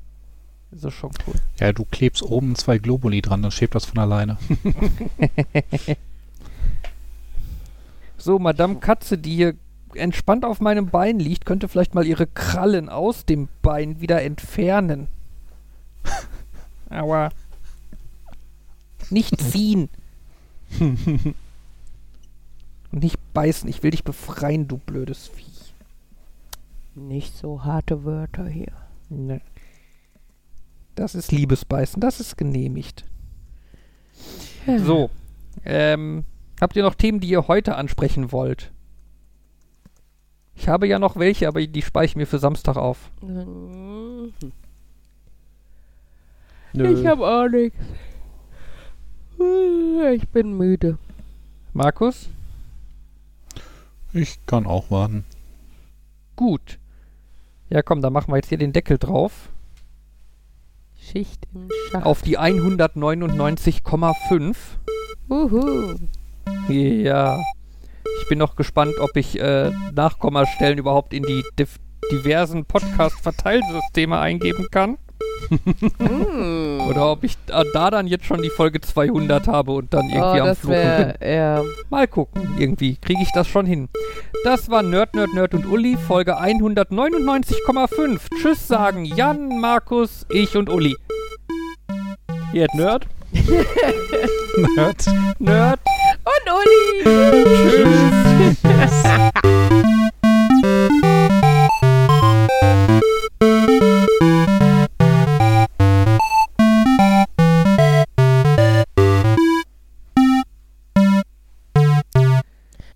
ist es schon cool. Ja, du klebst oben zwei Globuli dran, dann schiebt das von alleine. [LAUGHS] So, Madame Katze, die hier entspannt auf meinem Bein liegt, könnte vielleicht mal ihre Krallen aus dem Bein wieder entfernen. [LAUGHS] Aua. Nicht ziehen. [LAUGHS] Nicht beißen, ich will dich befreien, du blödes Vieh. Nicht so harte Wörter hier. Ne. Das ist Liebesbeißen, das ist genehmigt. So, ähm, habt ihr noch Themen, die ihr heute ansprechen wollt? Ich habe ja noch welche, aber die speichere ich mir für Samstag auf. Mhm. Nö. Ich hab auch nichts. Ich bin müde. Markus? Ich kann auch warten. Gut. Ja, komm, dann machen wir jetzt hier den Deckel drauf. Schicht im Schacht. Auf die 199,5. Uhu. Ja. Ich bin noch gespannt, ob ich äh, Nachkommastellen überhaupt in die div diversen Podcast-Verteilsysteme eingeben kann. Mm. Oder ob ich da, da dann jetzt schon die Folge 200 habe und dann Oh, irgendwie am das Fluchen bin. ja. Mal gucken, irgendwie kriege ich das schon hin. Das war Nerd, Nerd, Nerd und Uli, Folge 199,5. Tschüss sagen Jan, Markus, ich und Uli. Jetzt Nerd? [LAUGHS] Nerd. Nerd. Onoli! Tschüss! [LAUGHS] [LAUGHS]